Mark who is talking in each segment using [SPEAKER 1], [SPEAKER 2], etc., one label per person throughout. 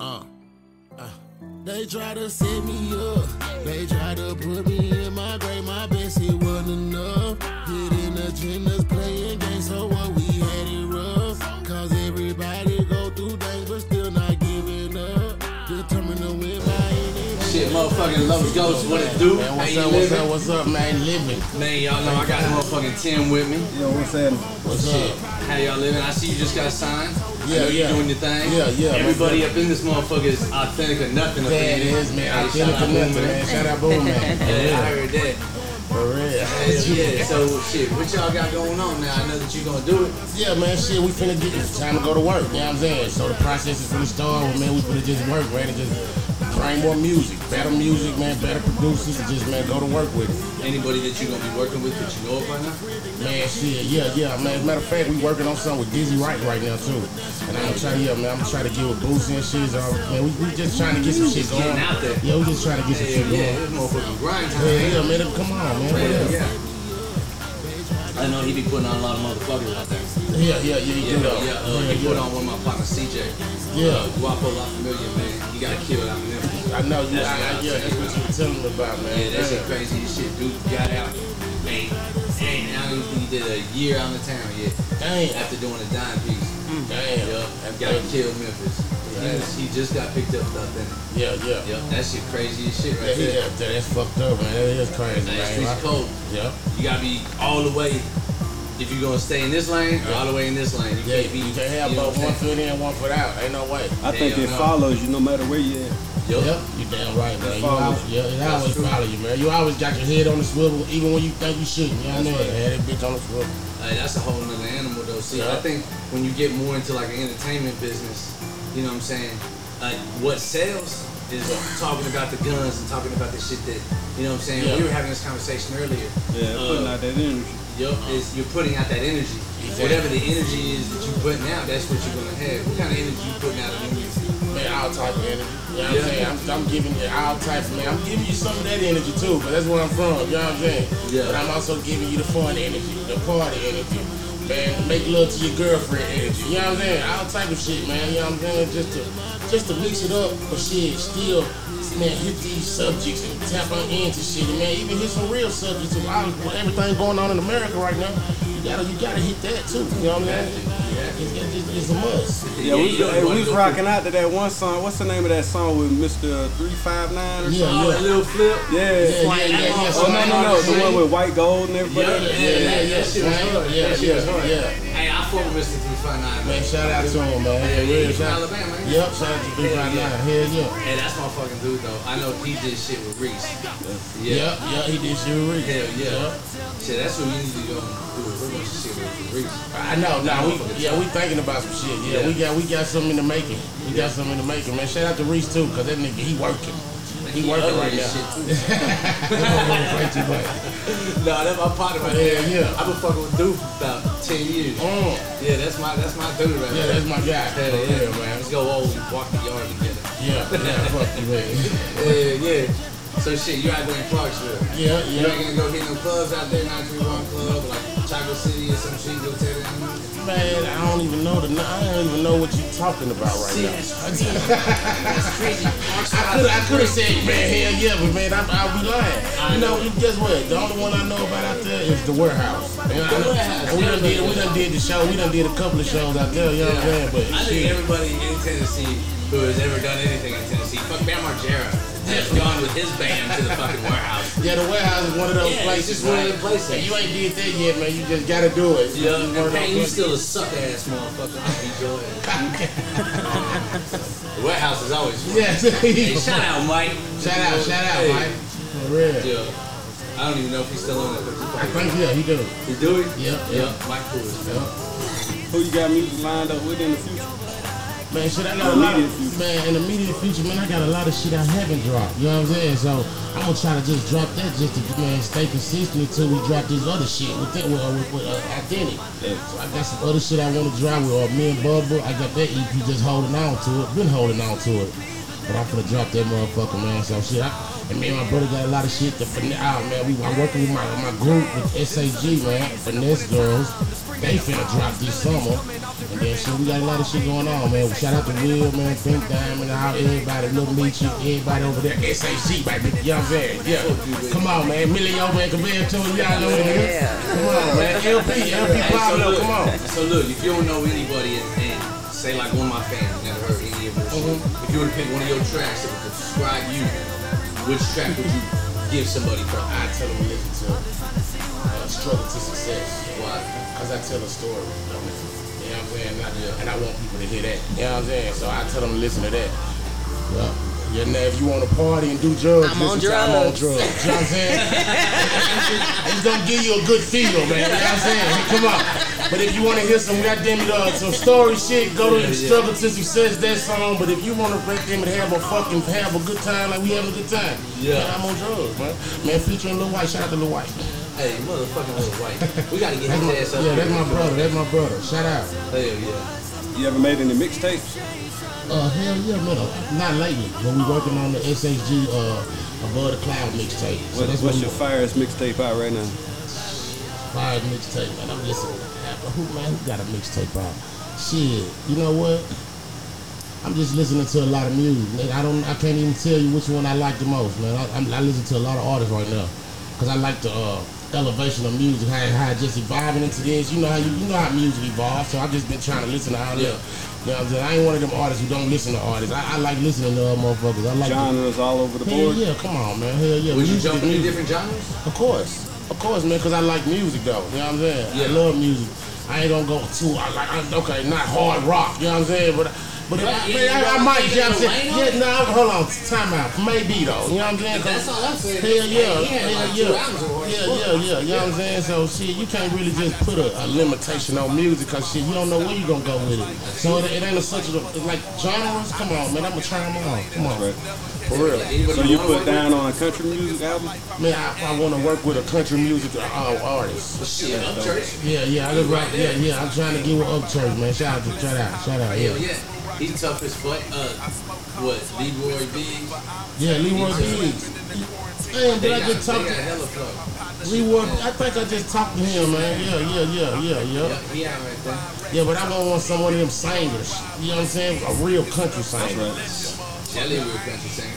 [SPEAKER 1] Uh, uh. They try to set me up. They try to put me in my grave. My best it wasn't enough. Hidden agendas playing games. So what we had it rough. Cause everybody go through things, but still not giving up. Determined to win by any.
[SPEAKER 2] Shit, motherfucking Love Ghost, what it do?
[SPEAKER 1] Man, what's
[SPEAKER 2] you
[SPEAKER 1] up, what's
[SPEAKER 2] living?
[SPEAKER 1] up, what's up, man? Living.
[SPEAKER 2] Man, y'all know I got motherfucking Tim with me.
[SPEAKER 3] Yo, what's that?
[SPEAKER 1] What's
[SPEAKER 2] Shit,
[SPEAKER 1] up?
[SPEAKER 2] how y'all living? I see you just got signed. I
[SPEAKER 1] Yeah,
[SPEAKER 2] know
[SPEAKER 1] yeah.
[SPEAKER 2] doing your thing.
[SPEAKER 1] Yeah, yeah,
[SPEAKER 2] Everybody up in this motherfucker is authentic or nothing up
[SPEAKER 1] There
[SPEAKER 2] in
[SPEAKER 1] man.
[SPEAKER 2] Hey,
[SPEAKER 1] I feel
[SPEAKER 2] shout
[SPEAKER 1] it
[SPEAKER 2] out
[SPEAKER 1] for nothing,
[SPEAKER 2] Boom,
[SPEAKER 1] man. Shout out Boom, man.
[SPEAKER 2] Yeah, I heard that.
[SPEAKER 1] For real.
[SPEAKER 2] Yeah, yeah. So shit, what y'all got going on now? I know that you're gonna do it.
[SPEAKER 1] Yeah, man, shit, we finna get it's time to go to work, you know what I'm saying? So the process is finna start, man, we finna just work, man, and just train more music, better music, man, better producers, just, man, go to work with it.
[SPEAKER 2] Anybody that you're gonna be working with that you know of right now?
[SPEAKER 1] Man, shit, yeah, yeah, man. As a matter of fact, we working on something with Dizzy Wright right now, too. And I'm gonna try, yeah, man, I'm gonna try to get with Boosie and shit. So, man, we, we just trying to get some shit going.
[SPEAKER 2] Out there.
[SPEAKER 1] Yeah, we just trying to get some
[SPEAKER 2] Yeah,
[SPEAKER 1] shit
[SPEAKER 2] yeah,
[SPEAKER 1] going.
[SPEAKER 2] this motherfucking grind time.
[SPEAKER 1] Yeah, yeah, man, come on, man.
[SPEAKER 2] Yeah, yeah. I know he be putting on a lot of motherfuckers out there.
[SPEAKER 1] Yeah, yeah, yeah, you
[SPEAKER 2] Yeah,
[SPEAKER 1] do
[SPEAKER 2] yeah, uh,
[SPEAKER 1] Yeah,
[SPEAKER 2] he put
[SPEAKER 1] yeah.
[SPEAKER 2] on one of my partners, CJ.
[SPEAKER 1] Yeah.
[SPEAKER 2] Uh, Guapo La Familia, man. He got killed out in Memphis.
[SPEAKER 1] I know, you,
[SPEAKER 2] That's
[SPEAKER 1] I, I,
[SPEAKER 2] I'm
[SPEAKER 1] yeah, that's what you were telling me about, man.
[SPEAKER 2] Yeah, that shit
[SPEAKER 1] Yeah.
[SPEAKER 2] crazy as shit. Dude got out. Man, dang, now don't think he did a year out of town yet
[SPEAKER 1] Damn,
[SPEAKER 2] after doing a dime piece. Mm.
[SPEAKER 1] damn.
[SPEAKER 2] Yup, got killed Memphis. He, just- he just got picked up without that.
[SPEAKER 1] Yeah, yeah.
[SPEAKER 2] Yup, that shit crazy as shit
[SPEAKER 1] Yeah,
[SPEAKER 2] right
[SPEAKER 1] he,
[SPEAKER 2] there.
[SPEAKER 1] yeah, that's fucked up, man. That is crazy,
[SPEAKER 2] That
[SPEAKER 1] man.
[SPEAKER 2] street's
[SPEAKER 1] Right?
[SPEAKER 2] cold.
[SPEAKER 1] Yep.
[SPEAKER 2] You gotta be all the way. If you're gonna stay in this lane, or all the way in this lane. You
[SPEAKER 1] Yeah,
[SPEAKER 2] can't be.
[SPEAKER 1] you can't have
[SPEAKER 2] you know
[SPEAKER 1] both one foot in, one foot out. Ain't no way.
[SPEAKER 3] I think it
[SPEAKER 2] no.
[SPEAKER 3] follows you no matter where you at.
[SPEAKER 2] Yup.
[SPEAKER 1] Yep, you damn right, man. You always, yeah, it always
[SPEAKER 2] true.
[SPEAKER 1] follow you, man. You always got your head on the swivel, even when you think you shouldn't. You know what I mean?
[SPEAKER 2] That's right.
[SPEAKER 1] Had that bitch on the swivel.
[SPEAKER 2] Hey, that's a whole nother animal though. See,
[SPEAKER 1] Yeah.
[SPEAKER 2] I think when you get more into like an entertainment business, you know what I'm saying? Like what sells is talking about the guns and talking about the shit that you know what I'm saying.
[SPEAKER 1] Yeah.
[SPEAKER 2] We were having this conversation earlier.
[SPEAKER 3] Yeah,
[SPEAKER 2] Uh,
[SPEAKER 3] putting out that energy.
[SPEAKER 2] Yup, is you're putting out that energy.
[SPEAKER 1] Exactly.
[SPEAKER 2] Whatever the energy is that you're putting out, that's what you're gonna have. What kind of energy you putting out in music?
[SPEAKER 1] Man, all type of energy. You know what
[SPEAKER 2] Yeah.
[SPEAKER 1] I'm saying? I'm, I'm giving you all types of, man. I'm giving you some of that energy too, but that's where I'm from. You know what I'm saying?
[SPEAKER 2] Yeah.
[SPEAKER 1] But I'm also giving you the fun energy, the party energy. Man, make love to your girlfriend energy. You know what I'm saying? All type of shit, man. You know what I'm saying? Just to, just to mix it up, but shit, still, man, hit these subjects and tap on into shit, and man. Even hit some real subjects of all, everything going on in America right now. You gotta, you gotta hit that too. You know what I'm saying? It's, it's, it's a must.
[SPEAKER 3] Yeah, we,
[SPEAKER 2] you don't
[SPEAKER 3] hey, we was rocking out to that one song. What's the name of that song with Mr. 359 or
[SPEAKER 1] Yeah,
[SPEAKER 3] something?
[SPEAKER 2] That little flip.
[SPEAKER 3] Yeah.
[SPEAKER 1] Yeah, yeah, yeah, yeah.
[SPEAKER 3] Oh, no, no, no. The one with white gold and everybody.
[SPEAKER 2] Yeah,
[SPEAKER 1] Yeah, yeah, yeah,
[SPEAKER 2] that shit was
[SPEAKER 1] man.
[SPEAKER 2] hard.
[SPEAKER 1] Yeah,
[SPEAKER 2] That shit
[SPEAKER 1] yeah,
[SPEAKER 2] was hard.
[SPEAKER 1] yeah.
[SPEAKER 2] Hey, I fuck with Mr. 359,
[SPEAKER 1] Man, shout out to him, man.
[SPEAKER 2] Yeah, yeah, he's from Alabama, ain't he?
[SPEAKER 1] Yep, shout out to 359. Hell yeah.
[SPEAKER 2] Hey, that's my fucking dude though. I know he did shit with Reese.
[SPEAKER 1] Yeah, yeah, he did shit with Rick.
[SPEAKER 2] Hell yeah.
[SPEAKER 1] Yep.
[SPEAKER 2] Shit, that's what we need to go do a real shit with Reese.
[SPEAKER 1] I know, nah, we, yeah, we thinking about some shit. Yeah,
[SPEAKER 2] Yeah.
[SPEAKER 1] we got we got something in the making. We got something in the making, man. Shout out to Reese too, cause that nigga he working. He working
[SPEAKER 2] ugly
[SPEAKER 1] right now.
[SPEAKER 2] shit, too.
[SPEAKER 1] Much.
[SPEAKER 2] nah, that's my partner right
[SPEAKER 1] Yeah,
[SPEAKER 2] there.
[SPEAKER 1] yeah.
[SPEAKER 2] I've been fucking with dude for about 10 years.
[SPEAKER 1] Mm.
[SPEAKER 2] Yeah, that's my that's my dude right
[SPEAKER 1] Yeah,
[SPEAKER 2] there.
[SPEAKER 1] that's my guy.
[SPEAKER 2] Hell
[SPEAKER 1] For
[SPEAKER 2] yeah,
[SPEAKER 1] man.
[SPEAKER 2] Let's go old walk the yard together.
[SPEAKER 1] Yeah, yeah, fuck you, man.
[SPEAKER 2] Yeah, yeah. So shit, you out there in Clarksville.
[SPEAKER 1] Yeah, yeah.
[SPEAKER 2] You ain't
[SPEAKER 1] yeah.
[SPEAKER 2] gonna go hit no clubs out there, 931 Club, like Chocolate City or some shit, go tear down.
[SPEAKER 1] Man, I don't even know the. I don't even know what you're talking about right
[SPEAKER 2] See,
[SPEAKER 1] now.
[SPEAKER 2] that's crazy. That's crazy.
[SPEAKER 1] I could I could have said, man, hell yeah, but man, I'm, I'll be lying.
[SPEAKER 2] I
[SPEAKER 1] You know,
[SPEAKER 2] know.
[SPEAKER 1] guess what? The only one I know about out there is the warehouse. And, I
[SPEAKER 2] Warehouse,
[SPEAKER 1] we done
[SPEAKER 2] yeah.
[SPEAKER 1] did we done did the show. We done did a couple of shows out there. You know what I'm saying? But
[SPEAKER 2] I think everybody in Tennessee who has ever done anything in Tennessee, fuck Bam Margera, has gone with his band to the fucking warehouse.
[SPEAKER 1] yeah, the warehouse is one of those
[SPEAKER 2] Yeah,
[SPEAKER 1] places.
[SPEAKER 2] just one of
[SPEAKER 1] man.
[SPEAKER 2] places.
[SPEAKER 1] And you ain't did that yet, man. You just gotta do it.
[SPEAKER 2] Yeah,
[SPEAKER 1] It's one
[SPEAKER 2] and man, you still a suck ass motherfucker. I beat your ass. The warehouse is always fun.
[SPEAKER 1] Yeah.
[SPEAKER 2] Hey, shout out, Mike.
[SPEAKER 1] Shout out, shout out,
[SPEAKER 2] Hey,
[SPEAKER 1] Mike. For real.
[SPEAKER 2] Yeah. I don't even know if he's still on that.
[SPEAKER 1] I think yeah, he do.
[SPEAKER 2] He do it?
[SPEAKER 1] Yep.
[SPEAKER 2] Yeah,
[SPEAKER 1] yeah.
[SPEAKER 2] Mike Cool.
[SPEAKER 1] Yeah.
[SPEAKER 3] Who you got music lined up with in the future?
[SPEAKER 1] Man, shit, I got a lot of, man, in the immediate future, man, I got a lot of shit I haven't dropped. You know what I'm saying? So I'm gonna try to just drop that just to, man, stay consistent until we drop this other shit with that, with, uh, with, with uh, Authentic. So I got some other shit I want to drop with uh, me and Bubba. I got that EP just holding on to it, been holding on to it. But I'm gonna drop that motherfucker, man. So shit, I, and me and my brother got a lot of shit to finesse out, man. We, I'm working with my, my group with SAG, man, Finesse Girls. They finna drop this summer. And then shit, we got a lot of shit going on, man. Shout out to Will, man, Pink Diamond, how everybody, Little Meechy, everybody over there, SAC, baby. You know what I'm saying? Yeah. Come on, man. Millie over and Cabell too, y'all know what it is. Come on, man. LP, LP
[SPEAKER 2] Hey, so
[SPEAKER 1] Pablo, come on.
[SPEAKER 2] So look, if you don't know anybody and, and say like one of my fans never heard any of this,
[SPEAKER 1] Mhm.
[SPEAKER 2] if you were to pick one of your tracks that would describe you, which track would you give somebody from?
[SPEAKER 1] I tell them to listen to uh, Struggle to Success.
[SPEAKER 2] Why?
[SPEAKER 1] Because I tell a story. You know what I'm saying? And I, and I want people to hear that. You know what I'm saying? So I tell them to listen to that. Yeah. Yeah, now if you want to party and do drugs,
[SPEAKER 4] I'm on
[SPEAKER 1] listen to I'm on
[SPEAKER 4] drugs.
[SPEAKER 1] drugs. You know what I'm saying? it's gonna give you a good feel, man. You know what I'm saying? Come on. But if you want to hear some goddamn it, uh, some story shit, go to
[SPEAKER 2] Yeah, yeah.
[SPEAKER 1] Struggle to Success, that song. But if you want to break them and have a fucking have a good time like we having a good time,
[SPEAKER 2] Yeah.
[SPEAKER 1] man, I'm on drugs, man. Man, featuring Lil White. Shout out to Lil White.
[SPEAKER 2] Hey, motherfucking little white. We gotta get
[SPEAKER 1] That's my,
[SPEAKER 2] his ass up
[SPEAKER 1] yeah,
[SPEAKER 2] here.
[SPEAKER 1] that's my brother. That's my brother. Shout out.
[SPEAKER 2] Hell yeah.
[SPEAKER 3] You ever made any mixtapes?
[SPEAKER 1] Uh, hell yeah, man. Not lately, but we working on the SHG uh, Above the Cloud mixtape. So
[SPEAKER 3] What,
[SPEAKER 1] that's
[SPEAKER 3] what's
[SPEAKER 1] what
[SPEAKER 3] your
[SPEAKER 1] we
[SPEAKER 3] firest mixtape out right now?
[SPEAKER 1] fire mixtape, man. I'm listening. Who man? Who got a mixtape out? Shit, you know what? I'm just listening to a lot of music. Man. I don't. I can't even tell you which one I like the most, man. I, I'm, I listen to a lot of artists right now because I like to uh, elevation of music, how, how it just evolving into this. You know how you, you know how music evolves. So I've just been trying to listen to all
[SPEAKER 2] Yeah.
[SPEAKER 1] that. You know what I'm saying? I ain't one of them artists who don't listen to artists. I, I like listening to other motherfuckers. I like. the-
[SPEAKER 3] Genres all over the board.
[SPEAKER 1] yeah, come on, man. Hell yeah.
[SPEAKER 2] Would you jump into different genres?
[SPEAKER 1] Of course. Of course, man, because I like music, though. You know what I'm saying? I
[SPEAKER 2] Yeah.
[SPEAKER 1] love music. I ain't gonna go too, I like, I, okay, not hard rock, you know what I'm saying? But, but if I,
[SPEAKER 2] Yeah,
[SPEAKER 1] man, I, I might,
[SPEAKER 2] think
[SPEAKER 1] you know what I'm saying? Yeah, no, hold on, time out. Maybe, though. You know what I'm saying? 'Cause-
[SPEAKER 2] That's all I'm saying.
[SPEAKER 1] Hell yeah,
[SPEAKER 2] He had
[SPEAKER 1] hell
[SPEAKER 2] like
[SPEAKER 1] yeah.
[SPEAKER 2] two albums of hard
[SPEAKER 1] Yeah, yeah, yeah, you know what I'm saying? So, shit, you can't really just put a, a limitation on music because, shit, you don't know where you gonna go with it. So, it, it ain't a such a, like genres, come on, man, I'm gonna try them all. Come on.
[SPEAKER 3] Right.
[SPEAKER 1] For real.
[SPEAKER 3] So you put down on a country music album?
[SPEAKER 1] Man, I, I want to work with a country music uh, artist.
[SPEAKER 2] with? Shit, Upchurch.
[SPEAKER 1] Yeah, yeah, I just right. Yeah, yeah. I'm trying to get with Upchurch, man. Shout out to shout out, shout out.
[SPEAKER 2] Hell
[SPEAKER 1] Yeah,
[SPEAKER 2] He's tough as fuck. Uh, what? Leroy Biggs.
[SPEAKER 1] yeah. Leroy Biggs.
[SPEAKER 2] They
[SPEAKER 1] did I just talk to
[SPEAKER 2] fuck.
[SPEAKER 1] Leroy? I think I just talked to him, man. Yeah, yeah, yeah, yeah, yeah.
[SPEAKER 2] Yeah, right.
[SPEAKER 1] Yeah, but I don't want some of them singers. You know what I'm saying? A real country singer.
[SPEAKER 2] Jelly real country singer.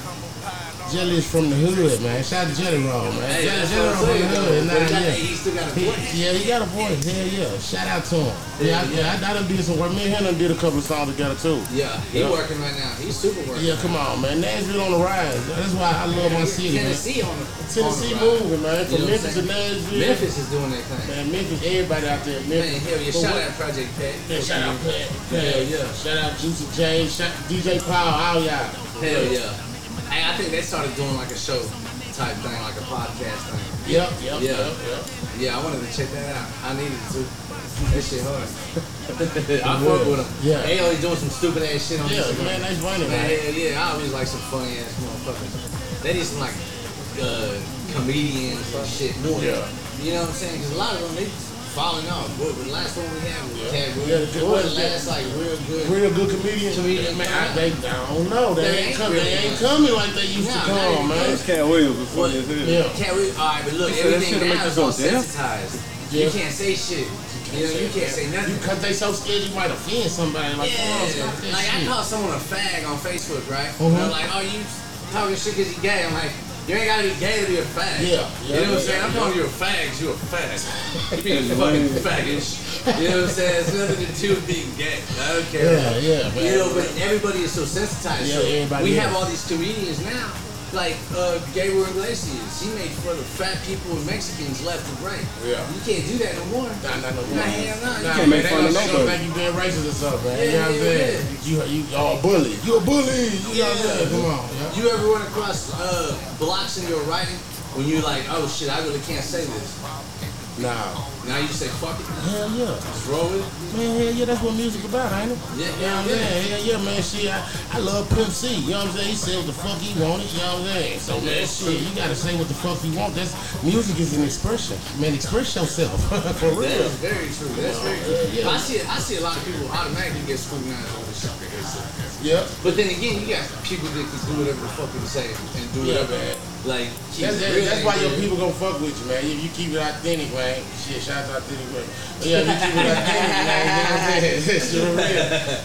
[SPEAKER 1] Jelly is from the hood, man. Shout out to Jelly Roll, man.
[SPEAKER 2] Hey,
[SPEAKER 1] Jelly, Jelly Roll from the hood.
[SPEAKER 2] He,
[SPEAKER 1] Nah, yeah.
[SPEAKER 2] he still got a
[SPEAKER 1] He,
[SPEAKER 2] voice.
[SPEAKER 1] Yeah, he got a voice. Hell yeah. Shout out to him. Yeah,
[SPEAKER 2] Yeah,
[SPEAKER 1] yeah. I, I done did some work. Me and him done did a couple of songs together too.
[SPEAKER 2] Yeah, he
[SPEAKER 1] Yeah.
[SPEAKER 2] working right now. He's super working.
[SPEAKER 1] Yeah, come on, man. Nashville on the rise. That's why I love my city, man.
[SPEAKER 2] Tennessee on the
[SPEAKER 1] Tennessee
[SPEAKER 2] on the
[SPEAKER 1] moving, man.
[SPEAKER 2] You
[SPEAKER 1] From
[SPEAKER 2] know
[SPEAKER 1] Memphis to? Nashville.
[SPEAKER 2] Memphis is doing their thing.
[SPEAKER 1] Man, Memphis, everybody out there.
[SPEAKER 2] Man,
[SPEAKER 1] Memphis.
[SPEAKER 2] hell yeah!
[SPEAKER 1] But
[SPEAKER 2] Shout
[SPEAKER 1] what-
[SPEAKER 2] out Project Pat.
[SPEAKER 1] Yeah, shout out Pat.
[SPEAKER 2] Hell yeah.
[SPEAKER 1] Shout out Juicy J. Shout DJ Paul. All y'all.
[SPEAKER 2] Hell yeah! Hey, I think they started doing like a show type thing, like a podcast thing.
[SPEAKER 1] Yep, yep,
[SPEAKER 2] Yeah.
[SPEAKER 1] yep, yep.
[SPEAKER 2] Yeah, I wanted to check that out. I needed to. That shit hard. I fuck with them.
[SPEAKER 1] Yeah.
[SPEAKER 2] They always doing some stupid ass shit on
[SPEAKER 1] Yeah,
[SPEAKER 2] Instagram.
[SPEAKER 1] man, that's funny,
[SPEAKER 2] Man,
[SPEAKER 1] man.
[SPEAKER 2] yeah, I always like some funny ass motherfuckers. They need some like uh, comedians and shit more.
[SPEAKER 1] Yeah.
[SPEAKER 2] You know what I'm saying? Because a lot of them they falling off. But the last one we had was
[SPEAKER 1] Yeah.
[SPEAKER 2] Katt
[SPEAKER 1] Yeah,
[SPEAKER 2] Williams.
[SPEAKER 1] the-
[SPEAKER 2] What was the last like real good?
[SPEAKER 1] Real good comedian.
[SPEAKER 2] Comedian.
[SPEAKER 1] Man, I, they, I don't know. They,
[SPEAKER 2] They
[SPEAKER 1] ain't
[SPEAKER 2] ain't
[SPEAKER 1] come, they ain't coming like they used to
[SPEAKER 2] Nah,
[SPEAKER 1] come,
[SPEAKER 2] they ain't
[SPEAKER 1] man.
[SPEAKER 3] That's Katt Williams was funny as hell.
[SPEAKER 1] Yeah.
[SPEAKER 2] Katt Williams. All right, but look,
[SPEAKER 3] He said that
[SPEAKER 2] everything
[SPEAKER 3] shit'll make
[SPEAKER 2] now
[SPEAKER 3] you
[SPEAKER 2] is
[SPEAKER 3] go
[SPEAKER 2] all
[SPEAKER 3] deaf.
[SPEAKER 2] sensitized.
[SPEAKER 1] Yeah.
[SPEAKER 2] You can't say shit. You know, you can't say nothing.
[SPEAKER 1] You, cause they so scared you might offend somebody. Like, come
[SPEAKER 2] Yeah, oh,
[SPEAKER 1] stop that
[SPEAKER 2] like I
[SPEAKER 1] shit.
[SPEAKER 2] called someone a fag on Facebook, right?
[SPEAKER 1] Uh-huh.
[SPEAKER 2] They're like, "Oh, you talking shit because you gay?" I'm like, "You ain't gotta be gay to be a fag."
[SPEAKER 1] Yeah,
[SPEAKER 2] you know what I'm
[SPEAKER 1] yeah,
[SPEAKER 2] saying? I'm
[SPEAKER 1] yeah.
[SPEAKER 2] calling you a fag, you a fag. You being a fucking faggish. You know what I'm saying? It's nothing to do with being gay. I don't care.
[SPEAKER 1] Yeah, yeah, man.
[SPEAKER 2] You know, but everybody is so sensitized.
[SPEAKER 1] Yeah,
[SPEAKER 2] so
[SPEAKER 1] everybody
[SPEAKER 2] we
[SPEAKER 1] is.
[SPEAKER 2] have all these comedians now. Like uh, Gabriel Iglesias, he made fun of fat people and Mexicans left and right.
[SPEAKER 1] Yeah.
[SPEAKER 2] You can't do that no more.
[SPEAKER 1] Nah, nah, no, more.
[SPEAKER 2] Nah, hell no. You
[SPEAKER 1] Nah,
[SPEAKER 3] can't
[SPEAKER 1] man,
[SPEAKER 3] make fun
[SPEAKER 1] gonna-
[SPEAKER 3] of
[SPEAKER 1] they gonna
[SPEAKER 3] nobody.
[SPEAKER 1] think you being racist or something, man.
[SPEAKER 2] Yeah,
[SPEAKER 1] you know what I'm
[SPEAKER 2] yeah,
[SPEAKER 1] saying? You, you, oh, a bully. You a bully. You know what I'm saying? Come on. Yeah.
[SPEAKER 2] You ever run across uh, blocks in your writing when you're like, oh shit, I really can't say this.
[SPEAKER 1] Nah.
[SPEAKER 2] Now you say fuck it,
[SPEAKER 1] Hell yeah.
[SPEAKER 2] just roll it.
[SPEAKER 1] Man, hell yeah, that's what music about, ain't it?
[SPEAKER 2] Yeah,
[SPEAKER 1] You know what I'm
[SPEAKER 2] yeah,
[SPEAKER 1] saying? Hell yeah, man, shit, I, I love Pimp C, you know what I'm saying? He said what the fuck he wanted, you know what I'm saying? So, man, shit, you gotta say what the fuck you want. That's, music is an expression. Man, express yourself, for real.
[SPEAKER 2] is very true. That's very true.
[SPEAKER 1] yeah.
[SPEAKER 2] I see, I see a lot of people automatically get scrutinized over shit like this.
[SPEAKER 1] Yeah.
[SPEAKER 2] But then again, you got people that can do whatever the fuck they say and do
[SPEAKER 1] Yeah,
[SPEAKER 2] whatever.
[SPEAKER 1] man.
[SPEAKER 2] Like,
[SPEAKER 1] That's,
[SPEAKER 2] it
[SPEAKER 1] that,
[SPEAKER 2] real
[SPEAKER 1] that's why your people gonna fuck with you, man. If you keep it authentic, man. Shit, shout out to. But yeah, you keep it authentic, man. You know what I'm saying? It's real.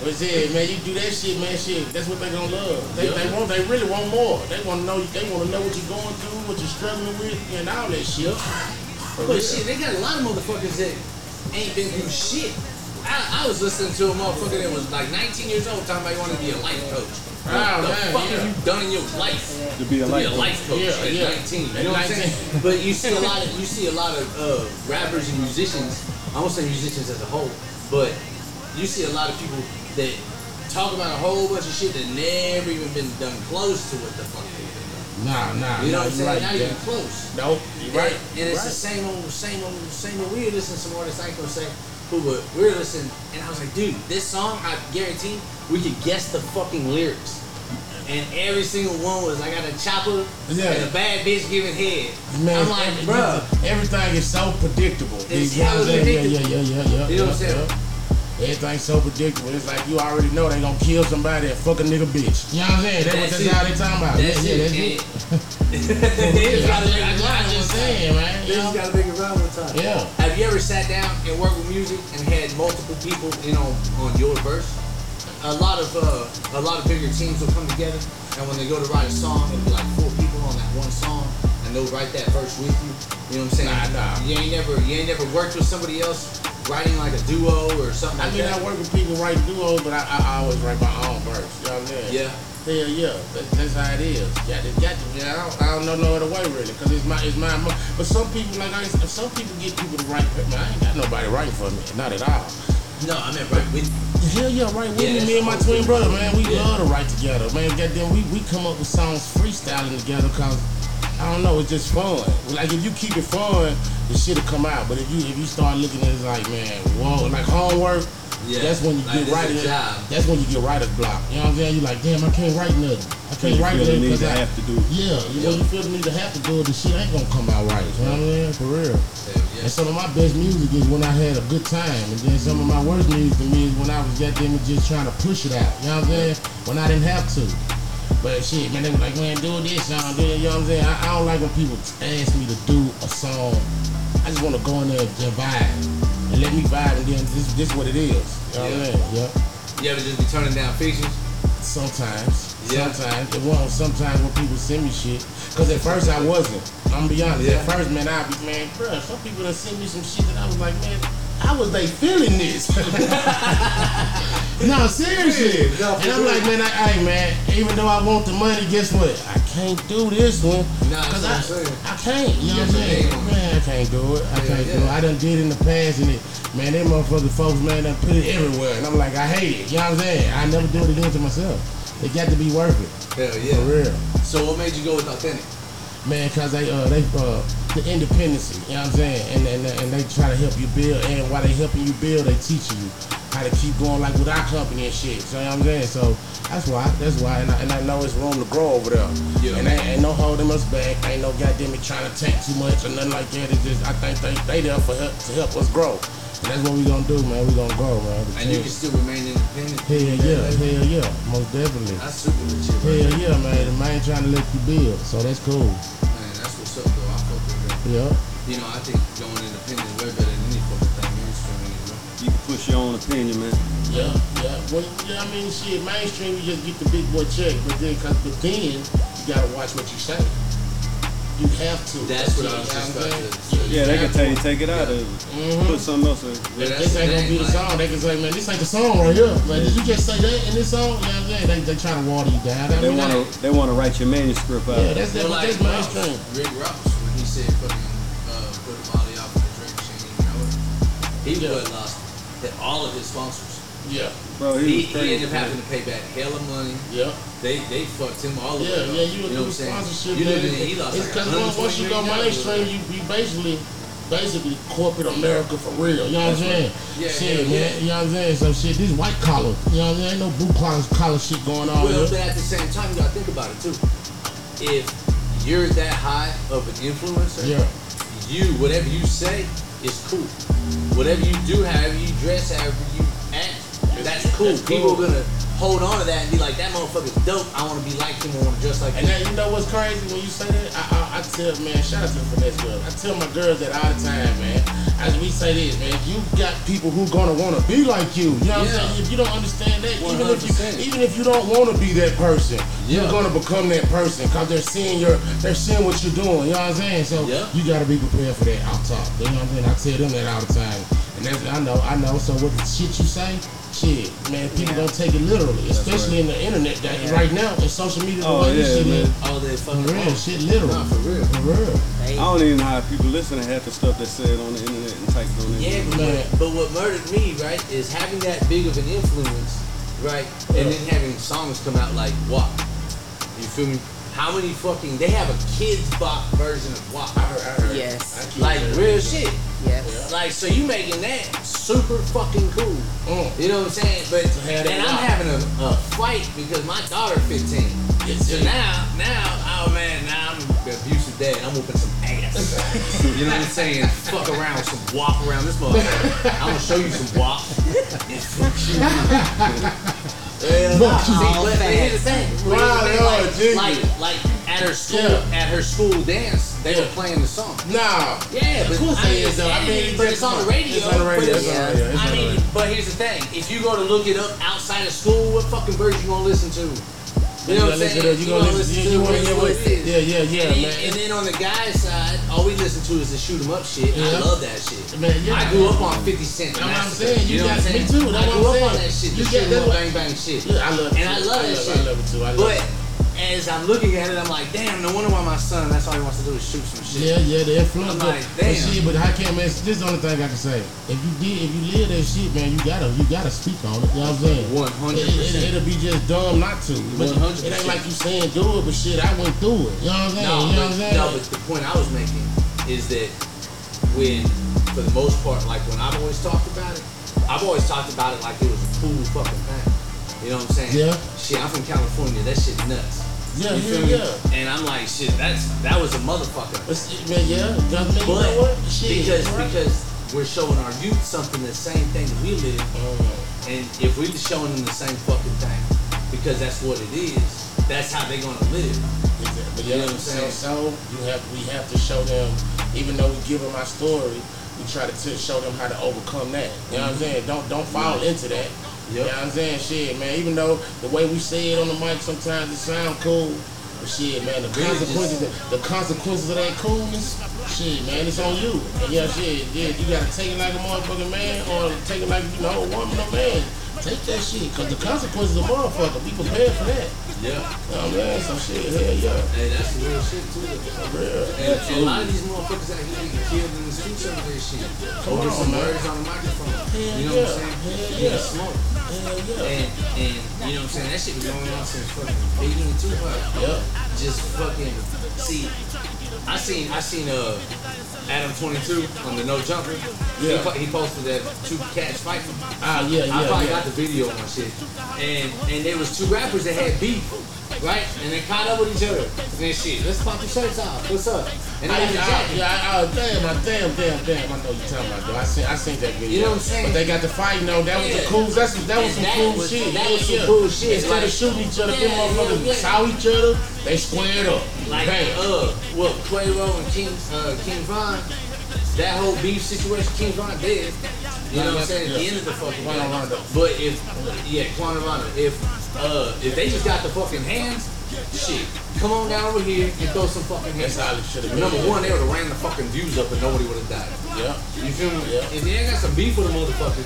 [SPEAKER 1] But yeah, man, you do that shit, man. Shit, that's what they gonna love. They, they want, they really want more. They want to know, they want to know what you're going through, what you're struggling with, and all that shit. For
[SPEAKER 2] But
[SPEAKER 1] real.
[SPEAKER 2] shit, they got a lot of motherfuckers that ain't been through shit. I, I was listening to a motherfucker that was like 19 years old talking about he wanted to be a life coach.
[SPEAKER 1] Oh,
[SPEAKER 2] what the
[SPEAKER 1] man,
[SPEAKER 2] fuck
[SPEAKER 1] yeah.
[SPEAKER 2] have you done in your life
[SPEAKER 3] To be a
[SPEAKER 2] to
[SPEAKER 3] life
[SPEAKER 2] be a
[SPEAKER 3] coach.
[SPEAKER 2] life coach
[SPEAKER 1] Yeah,
[SPEAKER 2] at
[SPEAKER 1] yeah.
[SPEAKER 2] 19? You know what I'm saying? But you see a lot of you see a lot of uh, rappers and musicians. I won't say musicians as a whole, but you see a lot of people that talk about a whole bunch of shit that never even been done close to what the fuck they did.
[SPEAKER 1] Nah, nah.
[SPEAKER 2] You know what I'm saying?
[SPEAKER 1] Right,
[SPEAKER 2] Not
[SPEAKER 1] yeah.
[SPEAKER 2] even close.
[SPEAKER 1] Nope, you right.
[SPEAKER 2] And, and it's
[SPEAKER 1] right.
[SPEAKER 2] the same old, same old, same old. We were listening to some artists, I ain't gonna say who, but we were listening, and I was like, dude, this song, I guarantee we could guess the fucking lyrics. And every single one was, I got a chopper
[SPEAKER 1] Yeah.
[SPEAKER 2] and a bad bitch giving head.
[SPEAKER 1] Man,
[SPEAKER 2] I'm like, bruh.
[SPEAKER 1] everything is so predictable.
[SPEAKER 2] It's
[SPEAKER 1] You know what I'm
[SPEAKER 2] hella
[SPEAKER 1] saying? Yeah, yeah, yeah, yeah, yeah.
[SPEAKER 2] You know what I'm saying?
[SPEAKER 1] Yeah. Everything's so predictable. It's like you already know they gonna kill somebody and fuck a nigga bitch. You know what I'm saying? That's, what,
[SPEAKER 2] That's
[SPEAKER 1] that's how they talking about.
[SPEAKER 2] That's
[SPEAKER 1] yeah,
[SPEAKER 2] it.
[SPEAKER 1] yeah, that's
[SPEAKER 2] And-
[SPEAKER 1] it.
[SPEAKER 2] They just
[SPEAKER 1] Yeah,
[SPEAKER 2] gotta
[SPEAKER 1] I
[SPEAKER 2] make it
[SPEAKER 1] I
[SPEAKER 2] rhyme
[SPEAKER 1] just
[SPEAKER 2] one time.
[SPEAKER 1] saying, man.
[SPEAKER 2] They
[SPEAKER 1] You
[SPEAKER 2] just
[SPEAKER 1] know?
[SPEAKER 2] gotta make it rhyme one time.
[SPEAKER 1] Yeah.
[SPEAKER 2] Have you ever sat down and worked with music and had multiple people, you know, on your verse? A lot of uh, a lot of bigger teams will come together, and when they go to write a song, it'll be like four people on that one song, and they'll write that verse with you. You know what I'm saying?
[SPEAKER 1] Nah, nah.
[SPEAKER 2] You ain't never you ain't never worked with somebody else writing like a duo or something
[SPEAKER 1] I
[SPEAKER 2] like
[SPEAKER 1] mean,
[SPEAKER 2] that.
[SPEAKER 1] I mean I work with people write duos, but I, I, I always write my own verse. You know what I'm saying?
[SPEAKER 2] Yeah.
[SPEAKER 1] Hell yeah, that, that's how it is. Got to, got to, yeah, I don't, I don't know no other way really, cause it's my, it's my. But some people, like I, some people get people to write. Man, I ain't got nobody writing for me, not at all.
[SPEAKER 2] No, I meant right with
[SPEAKER 1] Hell yeah, right with
[SPEAKER 2] Yeah,
[SPEAKER 1] me, me and my twin brother, man. We
[SPEAKER 2] Yeah.
[SPEAKER 1] love to write together, man. Goddamn, we, we come up with songs freestyling together, cause I don't know, it's just fun. Like if you keep it fun, the shit'll come out. But if you if you start looking at it like, man, whoa, like homework,
[SPEAKER 2] Yeah,
[SPEAKER 1] that's when you
[SPEAKER 2] like
[SPEAKER 1] get
[SPEAKER 2] this
[SPEAKER 1] writing.
[SPEAKER 2] a job.
[SPEAKER 1] That's when you get writer's block. You know what I'm saying? You're like, damn, I can't write nothing. I can't
[SPEAKER 3] you
[SPEAKER 1] write
[SPEAKER 3] feel
[SPEAKER 1] nothing because I
[SPEAKER 3] have to do it.
[SPEAKER 1] Yeah, you know,
[SPEAKER 2] Yeah.
[SPEAKER 1] you feel the need to have to do it. The shit ain't gonna come out right. You know what I'm saying? For real.
[SPEAKER 2] Yeah.
[SPEAKER 1] And some of my best music is when I had a good time. And then some of my worst music to me is when I was goddamn it just trying to push it out. You know what I'm saying? When I didn't have to. But shit, man, they were like, man, do this song, do it. You know what I'm saying? I, I don't like when people ask me to do a song. I just want to go in there and vibe. And let me vibe, and then this, this what it is. You know what I'm
[SPEAKER 2] Yeah.
[SPEAKER 1] saying?
[SPEAKER 2] You ever just be turning down features?
[SPEAKER 1] Sometimes.
[SPEAKER 2] Yeah.
[SPEAKER 1] Sometimes. It won't sometimes when people send me shit. Cause at first I wasn't. I'm gonna be honest.
[SPEAKER 2] Yeah.
[SPEAKER 1] At first, man, I'd be, man, bruh, some people that send me some shit that I was like, man, how was they feeling this? no, seriously.
[SPEAKER 2] No,
[SPEAKER 1] and I'm like, man, I, hey, man, even though I want the money, guess what? I can't do this one.
[SPEAKER 2] Nah,
[SPEAKER 1] Cause I,
[SPEAKER 2] I'm saying.
[SPEAKER 1] I can't. You know what I'm saying?
[SPEAKER 2] name on it.
[SPEAKER 1] Man, I can't do it. I
[SPEAKER 2] Yeah,
[SPEAKER 1] can't do it. I done did it in the past and it, man, them motherfucking folks, man, done put it everywhere. And I'm like, I hate it. You know what I'm saying? I never do it again to myself. It got to be worth it.
[SPEAKER 2] Hell yeah.
[SPEAKER 1] For
[SPEAKER 2] yeah.
[SPEAKER 1] real.
[SPEAKER 2] So what made you go with authentic?
[SPEAKER 1] Man, cause they uh they uh the independency, you know what I'm saying? And and, and they try to help you build and while they helping you build, they teaching you how to keep going like with our company and shit. So you know what I'm saying? So that's why, that's why and I, and I know it's room to grow over there.
[SPEAKER 2] Yeah.
[SPEAKER 1] And ain't, ain't no holding us back, ain't no goddamn it trying to take too much or nothing like that. It's just I think they they there for help to help us grow. And that's what we gonna do, man. We gonna grow, man. The
[SPEAKER 2] And you can still remain independent.
[SPEAKER 1] Hell yeah, hell yeah, most definitely.
[SPEAKER 2] That's super legit. Right
[SPEAKER 1] Hell
[SPEAKER 2] there.
[SPEAKER 1] yeah, man. The man trying to let you build, so that's cool.
[SPEAKER 2] Man, that's what's up, though. I fuck with that.
[SPEAKER 1] Yeah.
[SPEAKER 2] You know, I think going independent is way better than any fucking thing mainstream, you know.
[SPEAKER 3] You can push your own opinion, man.
[SPEAKER 1] Yeah, yeah. Well, yeah, I mean, shit, mainstream, you just get the big boy check, but then, cause, but then, you gotta watch what you say. You have to.
[SPEAKER 2] That's what I was
[SPEAKER 1] you
[SPEAKER 2] just
[SPEAKER 1] know
[SPEAKER 2] about
[SPEAKER 1] what I'm
[SPEAKER 2] to
[SPEAKER 1] saying?
[SPEAKER 2] say.
[SPEAKER 3] Yeah, they can tell you take it out of it.
[SPEAKER 1] Mhm.
[SPEAKER 3] Put something else in.
[SPEAKER 2] Yeah,
[SPEAKER 1] this ain't gonna be the
[SPEAKER 2] like-
[SPEAKER 1] song, they can say, man, this ain't the song right here. Man, did you just say that in this song? You know what I'm saying? They, they try to water you down.
[SPEAKER 3] They
[SPEAKER 1] mean,
[SPEAKER 3] want
[SPEAKER 1] that-
[SPEAKER 3] to. They want to write your manuscript out.
[SPEAKER 1] Yeah, that's,
[SPEAKER 2] Well,
[SPEAKER 1] that,
[SPEAKER 2] like
[SPEAKER 1] that's
[SPEAKER 2] Ross,
[SPEAKER 1] mainstream.
[SPEAKER 2] Rick Ross, when he said fucking uh, put Molly off the drink, she didn't even know it. He
[SPEAKER 1] Yeah.
[SPEAKER 2] would lost all of his sponsors.
[SPEAKER 1] Yeah,
[SPEAKER 3] Bro,
[SPEAKER 2] He,
[SPEAKER 3] he was
[SPEAKER 2] he ended up having to pay back hella money.
[SPEAKER 1] yeah.
[SPEAKER 2] They they fucked him all the
[SPEAKER 1] Yeah,
[SPEAKER 2] way.
[SPEAKER 1] yeah,
[SPEAKER 2] up.
[SPEAKER 1] you would
[SPEAKER 2] know what I'm saying? You
[SPEAKER 1] man.
[SPEAKER 2] did it. He lost
[SPEAKER 1] It's because once, once you go
[SPEAKER 2] 120
[SPEAKER 1] mainstream, you, you basically, basically corporate America for real. You know what I'm saying?
[SPEAKER 2] Yeah,
[SPEAKER 1] shit,
[SPEAKER 2] yeah,
[SPEAKER 1] man.
[SPEAKER 2] yeah.
[SPEAKER 1] You know what I'm saying? So shit, this white collar. You know what I'm saying? Ain't no blue collar collar shit going on.
[SPEAKER 2] Well,
[SPEAKER 1] here.
[SPEAKER 2] but at the same time, you gotta think about it too. If you're that high of an influencer,
[SPEAKER 1] Yeah,
[SPEAKER 2] you whatever you say is cool. Whatever you do, however you dress, however you act, that's cool.
[SPEAKER 1] That's
[SPEAKER 2] People are gonna hold on to that and be like, that motherfucker's dope. I want to be like him. I want to dress like
[SPEAKER 1] And
[SPEAKER 2] him.
[SPEAKER 1] then you know what's crazy when you say that? I, I, I tell man, shout out to the finesse girls. I tell my girls that all the time, man. as we say this, man, you got people who gonna wanna be like you. You know what
[SPEAKER 2] Yeah.
[SPEAKER 1] I'm saying? If you don't understand that, even if you even if you don't wanna be that person, you're gonna become that person because they're seeing your they're seeing what you're doing. You know what I'm saying? So
[SPEAKER 2] Yeah.
[SPEAKER 1] you gotta be prepared for that out talk. You know what I'm saying? I tell them that all the time. And that's I know, I know. So what the shit you say, shit, man, people
[SPEAKER 4] Yeah.
[SPEAKER 1] don't take it literally, especially in the internet that
[SPEAKER 4] Yeah.
[SPEAKER 1] right now in social media. the
[SPEAKER 3] Oh,
[SPEAKER 1] way this
[SPEAKER 3] yeah,
[SPEAKER 1] shit
[SPEAKER 3] man.
[SPEAKER 1] is,
[SPEAKER 2] All that
[SPEAKER 1] For
[SPEAKER 2] fucking
[SPEAKER 1] real, shit literal.
[SPEAKER 2] Nah, for real.
[SPEAKER 1] For real.
[SPEAKER 4] They-
[SPEAKER 3] I don't even know how people listen to half the stuff that's said on the internet and typed on the
[SPEAKER 2] Yeah, but,
[SPEAKER 1] Man.
[SPEAKER 2] what, but what murdered me, right, is having that big of an influence, right, and then having songs come out like WAP. You feel me? How many fucking they have a Kidz Bop version of WAP.
[SPEAKER 1] I heard, I heard.
[SPEAKER 4] Yes.
[SPEAKER 1] I
[SPEAKER 2] Like real
[SPEAKER 1] that.
[SPEAKER 2] shit.
[SPEAKER 4] Yes.
[SPEAKER 2] Like so you making that super fucking cool.
[SPEAKER 1] Mm.
[SPEAKER 2] You know what I'm saying? But
[SPEAKER 1] To have that
[SPEAKER 2] then I'm having a, a fight because my daughter 15.
[SPEAKER 1] Yes,
[SPEAKER 2] So
[SPEAKER 1] yes.
[SPEAKER 2] now, now, oh man, now I'm an abusive dad. I'm whooping some ass. you know what I'm saying? Fuck around with some wop around this motherfucker. I'm gonna show you some wop. Yeah, nah, see, but, but here's the thing. But here's the
[SPEAKER 1] Wow,
[SPEAKER 2] thing,
[SPEAKER 1] Lord,
[SPEAKER 2] like, like, like at her school,
[SPEAKER 1] Yeah.
[SPEAKER 2] at her school dance, they were playing the song.
[SPEAKER 1] Nah.
[SPEAKER 2] Yeah,
[SPEAKER 1] of
[SPEAKER 2] but
[SPEAKER 1] course
[SPEAKER 2] I mean,
[SPEAKER 1] is, though. I mean,
[SPEAKER 2] but it's on the radio.
[SPEAKER 1] It's on the radio.
[SPEAKER 2] but
[SPEAKER 1] It's on the
[SPEAKER 4] Yeah.
[SPEAKER 1] radio. It's
[SPEAKER 2] I mean,
[SPEAKER 1] radio.
[SPEAKER 2] but here's the thing: if you go to look it up outside of school, what fucking version you gonna listen to? You know what I'm saying?
[SPEAKER 1] you gonna listen- you- you hear
[SPEAKER 2] it
[SPEAKER 1] yeah, yeah, yeah,
[SPEAKER 2] and,
[SPEAKER 1] man.
[SPEAKER 2] And then on the guy's side, all we listen to is the shoot 'em up shit. I love that shit.
[SPEAKER 1] Man, yeah.
[SPEAKER 2] I grew up on 50 Cent.
[SPEAKER 1] That's what I'm saying. You
[SPEAKER 2] know what I'm saying?
[SPEAKER 1] me too. That's
[SPEAKER 2] I grew up on that shit. The
[SPEAKER 1] You
[SPEAKER 2] shoot
[SPEAKER 1] get-
[SPEAKER 2] up, bang bang shit.
[SPEAKER 1] Yeah, I love it.
[SPEAKER 2] And I love that shit.
[SPEAKER 1] I love it too. I love it.
[SPEAKER 2] As I'm looking at it, I'm like, damn, no wonder why my son, that's all he wants to do is shoot some shit.
[SPEAKER 1] Yeah, yeah, the influence.
[SPEAKER 2] I'm
[SPEAKER 1] but,
[SPEAKER 2] like,
[SPEAKER 1] but shit, but I can't, man. This is the only thing I can say. If you did, if you live that shit, man, you gotta, you gotta speak on it. You know what I'm saying?
[SPEAKER 2] 100%.
[SPEAKER 1] It, will be just dumb not to. But
[SPEAKER 2] 100%.
[SPEAKER 1] It ain't like you saying do it, but shit, I went through it. You know what I'm saying?
[SPEAKER 2] No,
[SPEAKER 1] you know what I'm
[SPEAKER 2] but,
[SPEAKER 1] saying?
[SPEAKER 2] no, but the point I was making is that when, for the most part, like when I've always talked about it, I've always talked about it like it was a cool fucking thing. You know what I'm saying?
[SPEAKER 1] Yeah.
[SPEAKER 2] Shit, I'm from California. That shit nuts.
[SPEAKER 1] Yeah,
[SPEAKER 2] You feel
[SPEAKER 1] yeah,
[SPEAKER 2] me?
[SPEAKER 1] yeah.
[SPEAKER 2] And I'm like, shit, that's that was a motherfucker.
[SPEAKER 1] But man, yeah, you know
[SPEAKER 2] But
[SPEAKER 1] what? Shit,
[SPEAKER 2] because
[SPEAKER 1] right.
[SPEAKER 2] because we're showing our youth something the same thing that we live,
[SPEAKER 1] Uh,
[SPEAKER 2] and if we're showing them the same fucking thing, because that's what it is, that's how they're gonna live.
[SPEAKER 1] But
[SPEAKER 2] You
[SPEAKER 1] yeah,
[SPEAKER 2] know what I'm saying?
[SPEAKER 1] so you have we have to show them, even though we give them our story, we try to t- show them how to overcome that. You know what I'm saying? Don't don't fall into that. You know what I'm saying? Shit, man. Even though the way we say it on the mic sometimes it sound cool, but shit, man, the consequences, the consequences of that coolness, shit, man, it's on you. And yeah, shit, yeah, you gotta take it like a motherfucking man, or take it like you know a woman or man. Take that shit, cause the consequences are motherfucker. Be prepared for that.
[SPEAKER 2] Yeah.
[SPEAKER 1] You know what I'm saying? So shit, hell yeah.
[SPEAKER 2] Hey, that's real shit too.
[SPEAKER 1] For real.
[SPEAKER 2] And, and a lot of these motherfuckers out here get killed in the streets over this shit.
[SPEAKER 1] Come
[SPEAKER 2] Over
[SPEAKER 1] on,
[SPEAKER 2] some
[SPEAKER 1] man.
[SPEAKER 2] words on the microphone.
[SPEAKER 1] Hell
[SPEAKER 2] you know
[SPEAKER 1] yeah.
[SPEAKER 2] what I'm saying?
[SPEAKER 1] Hell
[SPEAKER 2] Yeah,
[SPEAKER 1] yeah.
[SPEAKER 2] smoke.
[SPEAKER 1] Hell yeah.
[SPEAKER 2] And and you know what I'm saying? That shit was going on since fucking Biggie and Tupac.
[SPEAKER 1] Yep.
[SPEAKER 2] Just fucking see. I seen I seen uh Adam 22 on the No Jumper. He,
[SPEAKER 1] Yeah.
[SPEAKER 2] po- he posted that two cats fighting.
[SPEAKER 1] Ah, yeah, yeah,
[SPEAKER 2] I probably
[SPEAKER 1] yeah.
[SPEAKER 2] got the video on my shit. And and there was two rappers that had beef, right? And they caught up with each other. And then shit, let's pop the shirts off. What's up? And
[SPEAKER 1] I,
[SPEAKER 2] they got the
[SPEAKER 1] I, yeah, I, oh, damn, I, damn, damn, damn. I know you're talking about though. I seen, I seen that video.
[SPEAKER 2] You know what I'm saying?
[SPEAKER 1] But they got the fight. No, that was the cool. That's that was
[SPEAKER 2] And
[SPEAKER 1] some
[SPEAKER 2] that
[SPEAKER 1] cool
[SPEAKER 2] was-
[SPEAKER 1] shit.
[SPEAKER 2] that was some
[SPEAKER 1] yeah.
[SPEAKER 2] cool shit,
[SPEAKER 1] Instead
[SPEAKER 2] like-
[SPEAKER 1] of shooting each other,
[SPEAKER 2] Yeah,
[SPEAKER 1] them motherfuckers
[SPEAKER 2] yeah, yeah.
[SPEAKER 1] saw each other. They squared up.
[SPEAKER 2] Like
[SPEAKER 1] Bam.
[SPEAKER 2] uh, what Quando and King uh, King Von, that whole beef situation, King Von dead. You know what I'm saying? At the end of the fucking.
[SPEAKER 1] Rondo.
[SPEAKER 2] But if yeah, Quando Rondo, if uh if they just got the fucking hands, shit, come on down over here and throw some fucking hands.
[SPEAKER 1] That's how it should have been.
[SPEAKER 2] Number one, they would have ran the fucking views up and nobody would have died.
[SPEAKER 1] Yeah.
[SPEAKER 2] You feel me?
[SPEAKER 1] Yeah.
[SPEAKER 2] If they ain't got some beef with a motherfucker,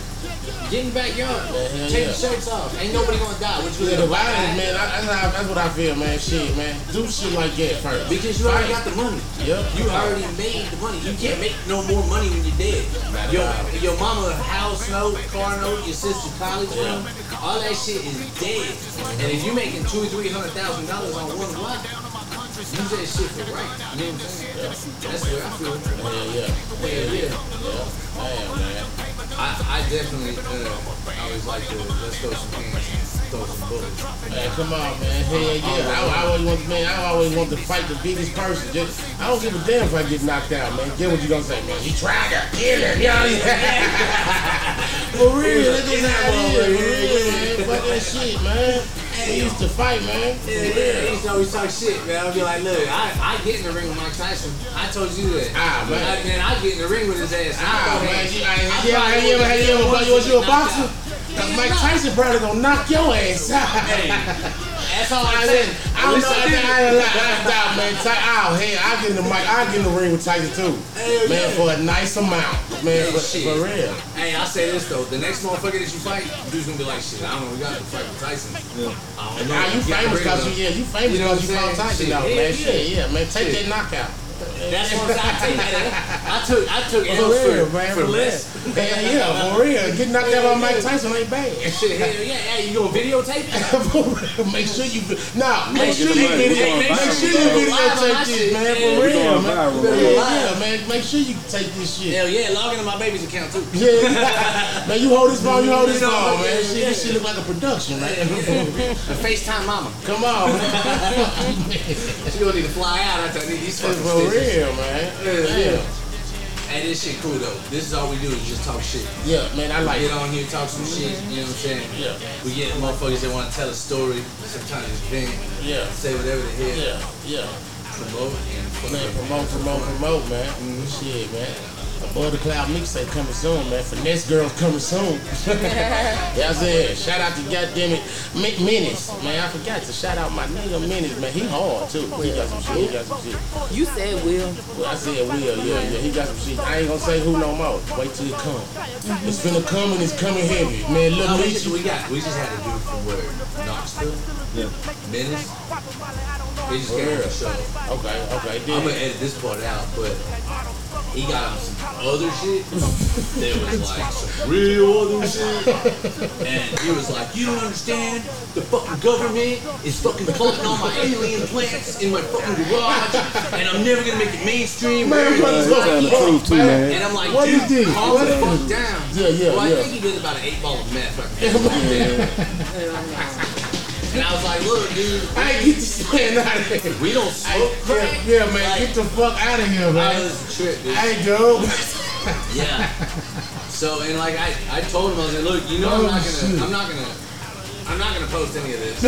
[SPEAKER 2] get in the backyard.
[SPEAKER 1] Yeah,
[SPEAKER 2] Take
[SPEAKER 1] yeah.
[SPEAKER 2] the shirts off. Ain't nobody gonna die. What you
[SPEAKER 1] Yeah, the violence, man. I, that's, that's what I feel, man. Shit, man. Do shit like that first.
[SPEAKER 2] Because you already got the money.
[SPEAKER 1] Yep.
[SPEAKER 2] You already made the money. You can't make no more money when you're dead. Your, your mama house note, car note, your sister's college fund, all that shit is dead. And if you're making two or three hundred thousand dollars on one block, use that shit for right. You know what I'm saying? That's where I feel.
[SPEAKER 1] Yeah, yeah.
[SPEAKER 2] Yeah, yeah.
[SPEAKER 1] Damn, man.
[SPEAKER 2] I, I definitely uh, always like to let's throw some hands and throw some bullets.
[SPEAKER 1] Man, come on, man. Hell yeah. I, I always want, man. I always want to fight the biggest person. Just, I don't give a damn if I get knocked out, man. Get what you gonna say, man. He tried to kill him, you For real, that's just how it is. For real, man. Fuck that shit, man. We used to fight, man. For real.
[SPEAKER 2] Always talk shit, man. I'd be like, look, I, I get in the ring with Mike Tyson. I told you that.
[SPEAKER 1] Ah, man.
[SPEAKER 2] I, man, I get in the ring with his ass. I
[SPEAKER 1] Ah, man, you,
[SPEAKER 2] I
[SPEAKER 1] I, yeah, have you ever, have you ever, was you a boxer? Cause Mike Tyson probably gonna knock your ass out.
[SPEAKER 2] Hey, that's all
[SPEAKER 1] I,
[SPEAKER 2] I'm saying.
[SPEAKER 1] I don't know. I, think I ain't. I doubt, man. Ty, oh, hey, I get in the mic. I get in the ring with Tyson too,
[SPEAKER 2] Hell
[SPEAKER 1] man,
[SPEAKER 2] yeah.
[SPEAKER 1] for a nice amount, man, for,
[SPEAKER 2] shit.
[SPEAKER 1] for real.
[SPEAKER 2] Hey, I'll say this though. The next motherfucker that you fight, dude's gonna be like, shit, I don't know, we got to fight with Tyson.
[SPEAKER 3] Yeah.
[SPEAKER 2] I don't know.
[SPEAKER 1] Now you famous
[SPEAKER 2] ring
[SPEAKER 1] cause you, yeah, you famous
[SPEAKER 2] You know
[SPEAKER 1] cause you fought? Tyson,
[SPEAKER 2] Shit,
[SPEAKER 1] man. Shit, yeah, man, take that knockout.
[SPEAKER 2] That's what I'm saying. I, tell you, I took, I took
[SPEAKER 1] For
[SPEAKER 2] L's
[SPEAKER 1] real,
[SPEAKER 2] for,
[SPEAKER 1] man,
[SPEAKER 2] for
[SPEAKER 1] for real.
[SPEAKER 2] less.
[SPEAKER 1] Hell yeah, for real. Getting knocked out by Mike Tyson ain't bad.
[SPEAKER 2] Shit, hell yeah, yeah, you gonna videotape it?
[SPEAKER 1] Make sure you nah, make
[SPEAKER 3] Get
[SPEAKER 1] sure you. Video, make sure you videotape this, man. For real, man. Yeah, man. Make sure you take this shit.
[SPEAKER 2] Hell yeah, log into my baby's account too.
[SPEAKER 1] Yeah, man, you hold this phone, you hold this phone, man. Shit, this shit look like a production, man.
[SPEAKER 2] The FaceTime mama.
[SPEAKER 1] Come on.
[SPEAKER 2] She gonna need to fly out after these fucking
[SPEAKER 1] For. Real, man.
[SPEAKER 2] Yeah,
[SPEAKER 1] Yeah,
[SPEAKER 2] Hey, this shit cool though. This is all we do is just talk shit.
[SPEAKER 1] yeah, man. I like
[SPEAKER 2] Get
[SPEAKER 1] it.
[SPEAKER 2] on here, talk some shit. You know what I'm saying?
[SPEAKER 1] Yeah.
[SPEAKER 2] We get motherfuckers that want to tell a story, sometimes just vent,
[SPEAKER 1] Yeah,
[SPEAKER 2] say whatever they hell,
[SPEAKER 1] yeah, yeah.
[SPEAKER 2] promote and
[SPEAKER 1] Man,
[SPEAKER 2] fucking
[SPEAKER 1] promote, promote, promote, man. Mm-hmm. Shit, man. Above the Cloud mixtape coming soon, man. Finesse Girls coming soon. yeah, I said, shout out to goddamn it, Mi- Menace, man. I forgot to shout out my nigga Menace, man. He hard too. He got some shit. He got some shit.
[SPEAKER 4] You said Will.
[SPEAKER 1] Well, I said Will, yeah, yeah. He got some shit. I ain't gonna say who no more. Wait till it come. Mm-hmm. It's finna come and it's coming heavy, man.
[SPEAKER 2] No,
[SPEAKER 1] Look, oh,
[SPEAKER 2] we, just,
[SPEAKER 1] Meech.
[SPEAKER 2] we got we just had a dude from where Knoxville,
[SPEAKER 3] Yeah.
[SPEAKER 2] Menace. They just came on the show.
[SPEAKER 1] Okay, okay.
[SPEAKER 2] I'm gonna edit this part out, but he got on some other shit. There was like some real other shit, and he was like, "You don't understand. The fucking government is fucking plotting all my alien plants in my fucking garage, and I'm never gonna make it mainstream."
[SPEAKER 1] Man, what
[SPEAKER 3] Uh,
[SPEAKER 1] is
[SPEAKER 3] the truth too,
[SPEAKER 1] man?
[SPEAKER 3] man.
[SPEAKER 2] And I'm like,
[SPEAKER 1] What
[SPEAKER 2] dude,
[SPEAKER 1] is this?
[SPEAKER 2] calm
[SPEAKER 1] What
[SPEAKER 2] the fuck down.
[SPEAKER 1] Yeah, yeah,
[SPEAKER 2] Well, I
[SPEAKER 1] yeah.
[SPEAKER 2] think he did about an eight ball of meth. and I was like, look, dude,
[SPEAKER 1] I ain't get this man out of here.
[SPEAKER 2] we don't smoke
[SPEAKER 1] yeah,
[SPEAKER 2] crack.
[SPEAKER 1] yeah, man,
[SPEAKER 2] Like,
[SPEAKER 1] get the fuck out of here, man.
[SPEAKER 2] I was a trip, dude.
[SPEAKER 1] Hey, dude.
[SPEAKER 2] Yeah. So and like I, I told him I was like, look, you know I'm
[SPEAKER 1] Oh,
[SPEAKER 2] not gonna I'm not gonna I'm not gonna post any of this.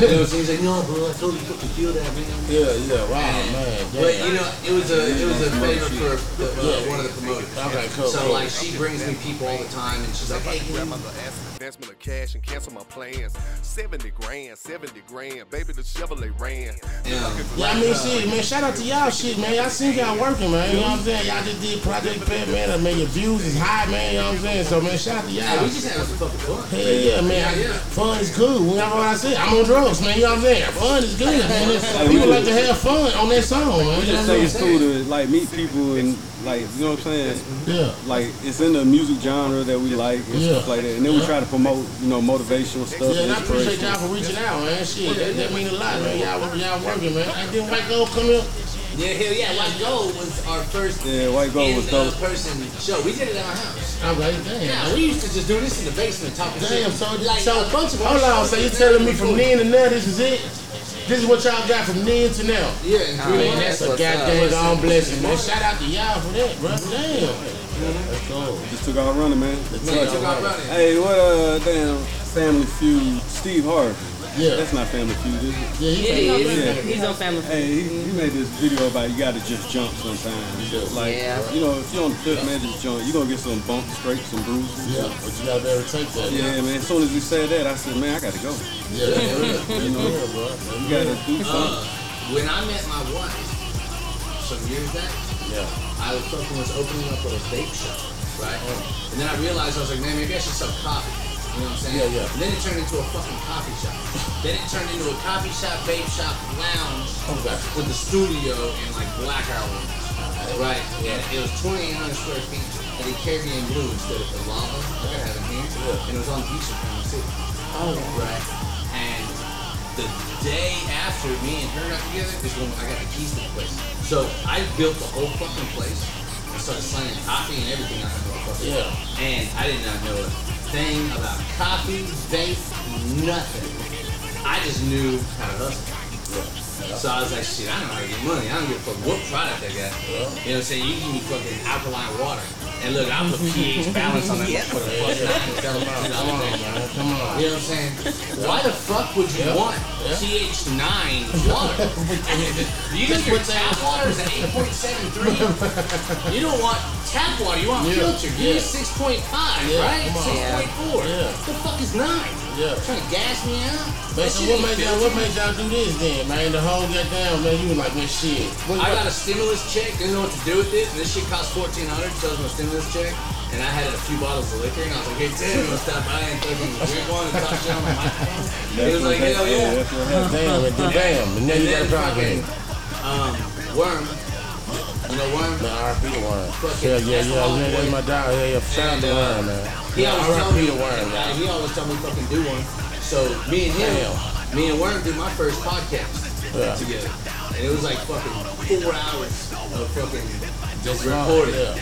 [SPEAKER 2] you know, so he's like, no, bro, I totally fucking feel that, man.
[SPEAKER 1] Yeah, yeah, wow,
[SPEAKER 2] And-
[SPEAKER 1] man.
[SPEAKER 2] But you know, it was a it was a favor for the, uh, one of the promoters.
[SPEAKER 1] Okay, cool,
[SPEAKER 2] So like she brings me people all the time, and she's like, hey, can you
[SPEAKER 5] Grandmother asked for advancement of cash and cancel my plans. 70 grand, 70 grand. Baby, the Chevrolet ran.
[SPEAKER 2] Yeah.
[SPEAKER 1] Yeah, I mean, shit, man, shout out to y'all shit, man. Y'all seen y'all working, man. You know what I'm saying? Y'all just did Project Pat, man. I mean, your views is high, man. You know what I'm saying? So, man, shout out to y'all.
[SPEAKER 2] we just having some fucking fun.
[SPEAKER 1] Hell yeah, man.
[SPEAKER 2] Yeah, yeah.
[SPEAKER 1] Fun is cool. You know what I said? I'm on drugs, man. You know what I'm saying? Fun is good, man. People like to have fun on that song, man.
[SPEAKER 3] We just
[SPEAKER 1] what
[SPEAKER 3] it's cool to like meet people and like you know what I'm saying.
[SPEAKER 1] Yeah.
[SPEAKER 3] Like it's in the music genre that we like and
[SPEAKER 1] Yeah.
[SPEAKER 3] stuff like that, and then we try to promote you know motivational stuff.
[SPEAKER 1] Yeah, and I appreciate
[SPEAKER 3] inspiration.
[SPEAKER 1] y'all for reaching out, man. Shit, that, that mean a lot, man. Y'all, y'all working, man. And then White Gold come here.
[SPEAKER 2] Yeah, hell yeah. White Gold was our first
[SPEAKER 3] Yeah, White Gold was
[SPEAKER 2] in uh,
[SPEAKER 3] dope.
[SPEAKER 2] person show. We did it at our house.
[SPEAKER 1] I'm like, damn.
[SPEAKER 2] Yeah, we used to just do this in the basement talking
[SPEAKER 1] Damn,
[SPEAKER 2] shit.
[SPEAKER 1] so,
[SPEAKER 2] like
[SPEAKER 1] so
[SPEAKER 2] a bunch of our
[SPEAKER 1] hold on, so you
[SPEAKER 2] was
[SPEAKER 1] telling me from
[SPEAKER 2] recorded.
[SPEAKER 1] then to now, this is it? This is what y'all got from then to now?
[SPEAKER 2] Yeah, and three
[SPEAKER 1] Man, that's a goddamn God blessing, man. Shout out to y'all for that, bro. Damn. Let's go.
[SPEAKER 3] Just took off running, man.
[SPEAKER 2] Man, took our running.
[SPEAKER 3] Hey, what uh damn Family Feud? Steve Harvey.
[SPEAKER 1] Yeah.
[SPEAKER 3] That's not Family Feud, is it?
[SPEAKER 1] Yeah, he
[SPEAKER 4] It
[SPEAKER 1] came
[SPEAKER 4] is.
[SPEAKER 3] Yeah.
[SPEAKER 4] He's on Family Feud.
[SPEAKER 3] Hey, he, he made this video about you gotta just jump sometimes. Like,
[SPEAKER 4] Yeah.
[SPEAKER 3] you know, if you're on the cliff, man, just jump. You're gonna get some bumps, scrapes, some bruises.
[SPEAKER 1] Yeah, but you gotta be able to take that.
[SPEAKER 3] Yeah, man. As soon as he said that, I said, man, I gotta go.
[SPEAKER 1] Yeah, that's real. That's real, bro.
[SPEAKER 3] You gotta do
[SPEAKER 2] Uh,
[SPEAKER 3] something.
[SPEAKER 2] when I met my wife some years back,
[SPEAKER 1] Yeah.
[SPEAKER 2] I was fucking was opening up a vape shop, right? And then I realized I was like, man, maybe I should sell coffee. You know what I'm saying?
[SPEAKER 1] Yeah, yeah.
[SPEAKER 2] And then it turned into a fucking coffee shop. then it turned into a coffee shop, vape shop, lounge
[SPEAKER 1] Okay.
[SPEAKER 2] with the studio and like blackout rooms. Right? And it was 2,800 square feet. And the Caribbean blue instead of the lava. Like I have in here. And it was on the beach in Panama City.
[SPEAKER 1] Oh,
[SPEAKER 2] Right. And the day after me and her got together is when I got the keys to the place. So I built the whole fucking place. I started slanging coffee and everything out the motherfucker.
[SPEAKER 1] Yeah.
[SPEAKER 2] And I did not know a thing about coffee, vape, nothing. I just knew how to hustle. So I was like, shit, I don't know how to get money. I don't give a fuck what product I got. You know what I'm saying? You give me fucking alkaline water. And look, I'm the pH balance on that motherfucker. Plus nine instead of
[SPEAKER 1] Come on, man. Come on.
[SPEAKER 2] You know what I'm saying? Why the fuck would you
[SPEAKER 1] Yeah.
[SPEAKER 2] want
[SPEAKER 1] Yeah.
[SPEAKER 2] pH 9 water? You think your tap water is an 8.73? You don't want tap water, you want
[SPEAKER 1] Yeah.
[SPEAKER 2] filter. Give me
[SPEAKER 1] Yeah.
[SPEAKER 2] 6.5,
[SPEAKER 1] Yeah,
[SPEAKER 2] right? 6.4.
[SPEAKER 1] Yeah.
[SPEAKER 2] The fuck is 9?
[SPEAKER 1] Yeah.
[SPEAKER 2] Trying to gas me out?
[SPEAKER 1] Man, so what made y'all, what made y'all do this then, man? The whole goddamn, man, you was like, man, shit. What,
[SPEAKER 2] I got a stimulus check, didn't know what to do with it. And this shit cost fourteen hundred, so it was my stimulus check. And I had a few bottles of liquor, and I was like, hey Tim, you wanna stop by and fucking drink one and talk shit on my microphone? He was like, hell yeah.
[SPEAKER 3] Happened.
[SPEAKER 1] damn, it, damn, and now
[SPEAKER 2] And
[SPEAKER 1] you got
[SPEAKER 2] then
[SPEAKER 1] a problem.
[SPEAKER 2] fucking, um, Worm, you know Worm?
[SPEAKER 1] Man, RP the worm. Yeah, yeah, yeah, that's my dog. Yeah, yeah, shout out to
[SPEAKER 2] And,
[SPEAKER 1] worm, man.
[SPEAKER 2] He always
[SPEAKER 1] RP the worm,
[SPEAKER 2] uh,
[SPEAKER 1] man.
[SPEAKER 2] he always told me fucking do one. So me and him, me and Worm did my first podcast
[SPEAKER 1] Yeah.
[SPEAKER 2] together. And it was like fucking four hours of fucking just recording.
[SPEAKER 1] yeah.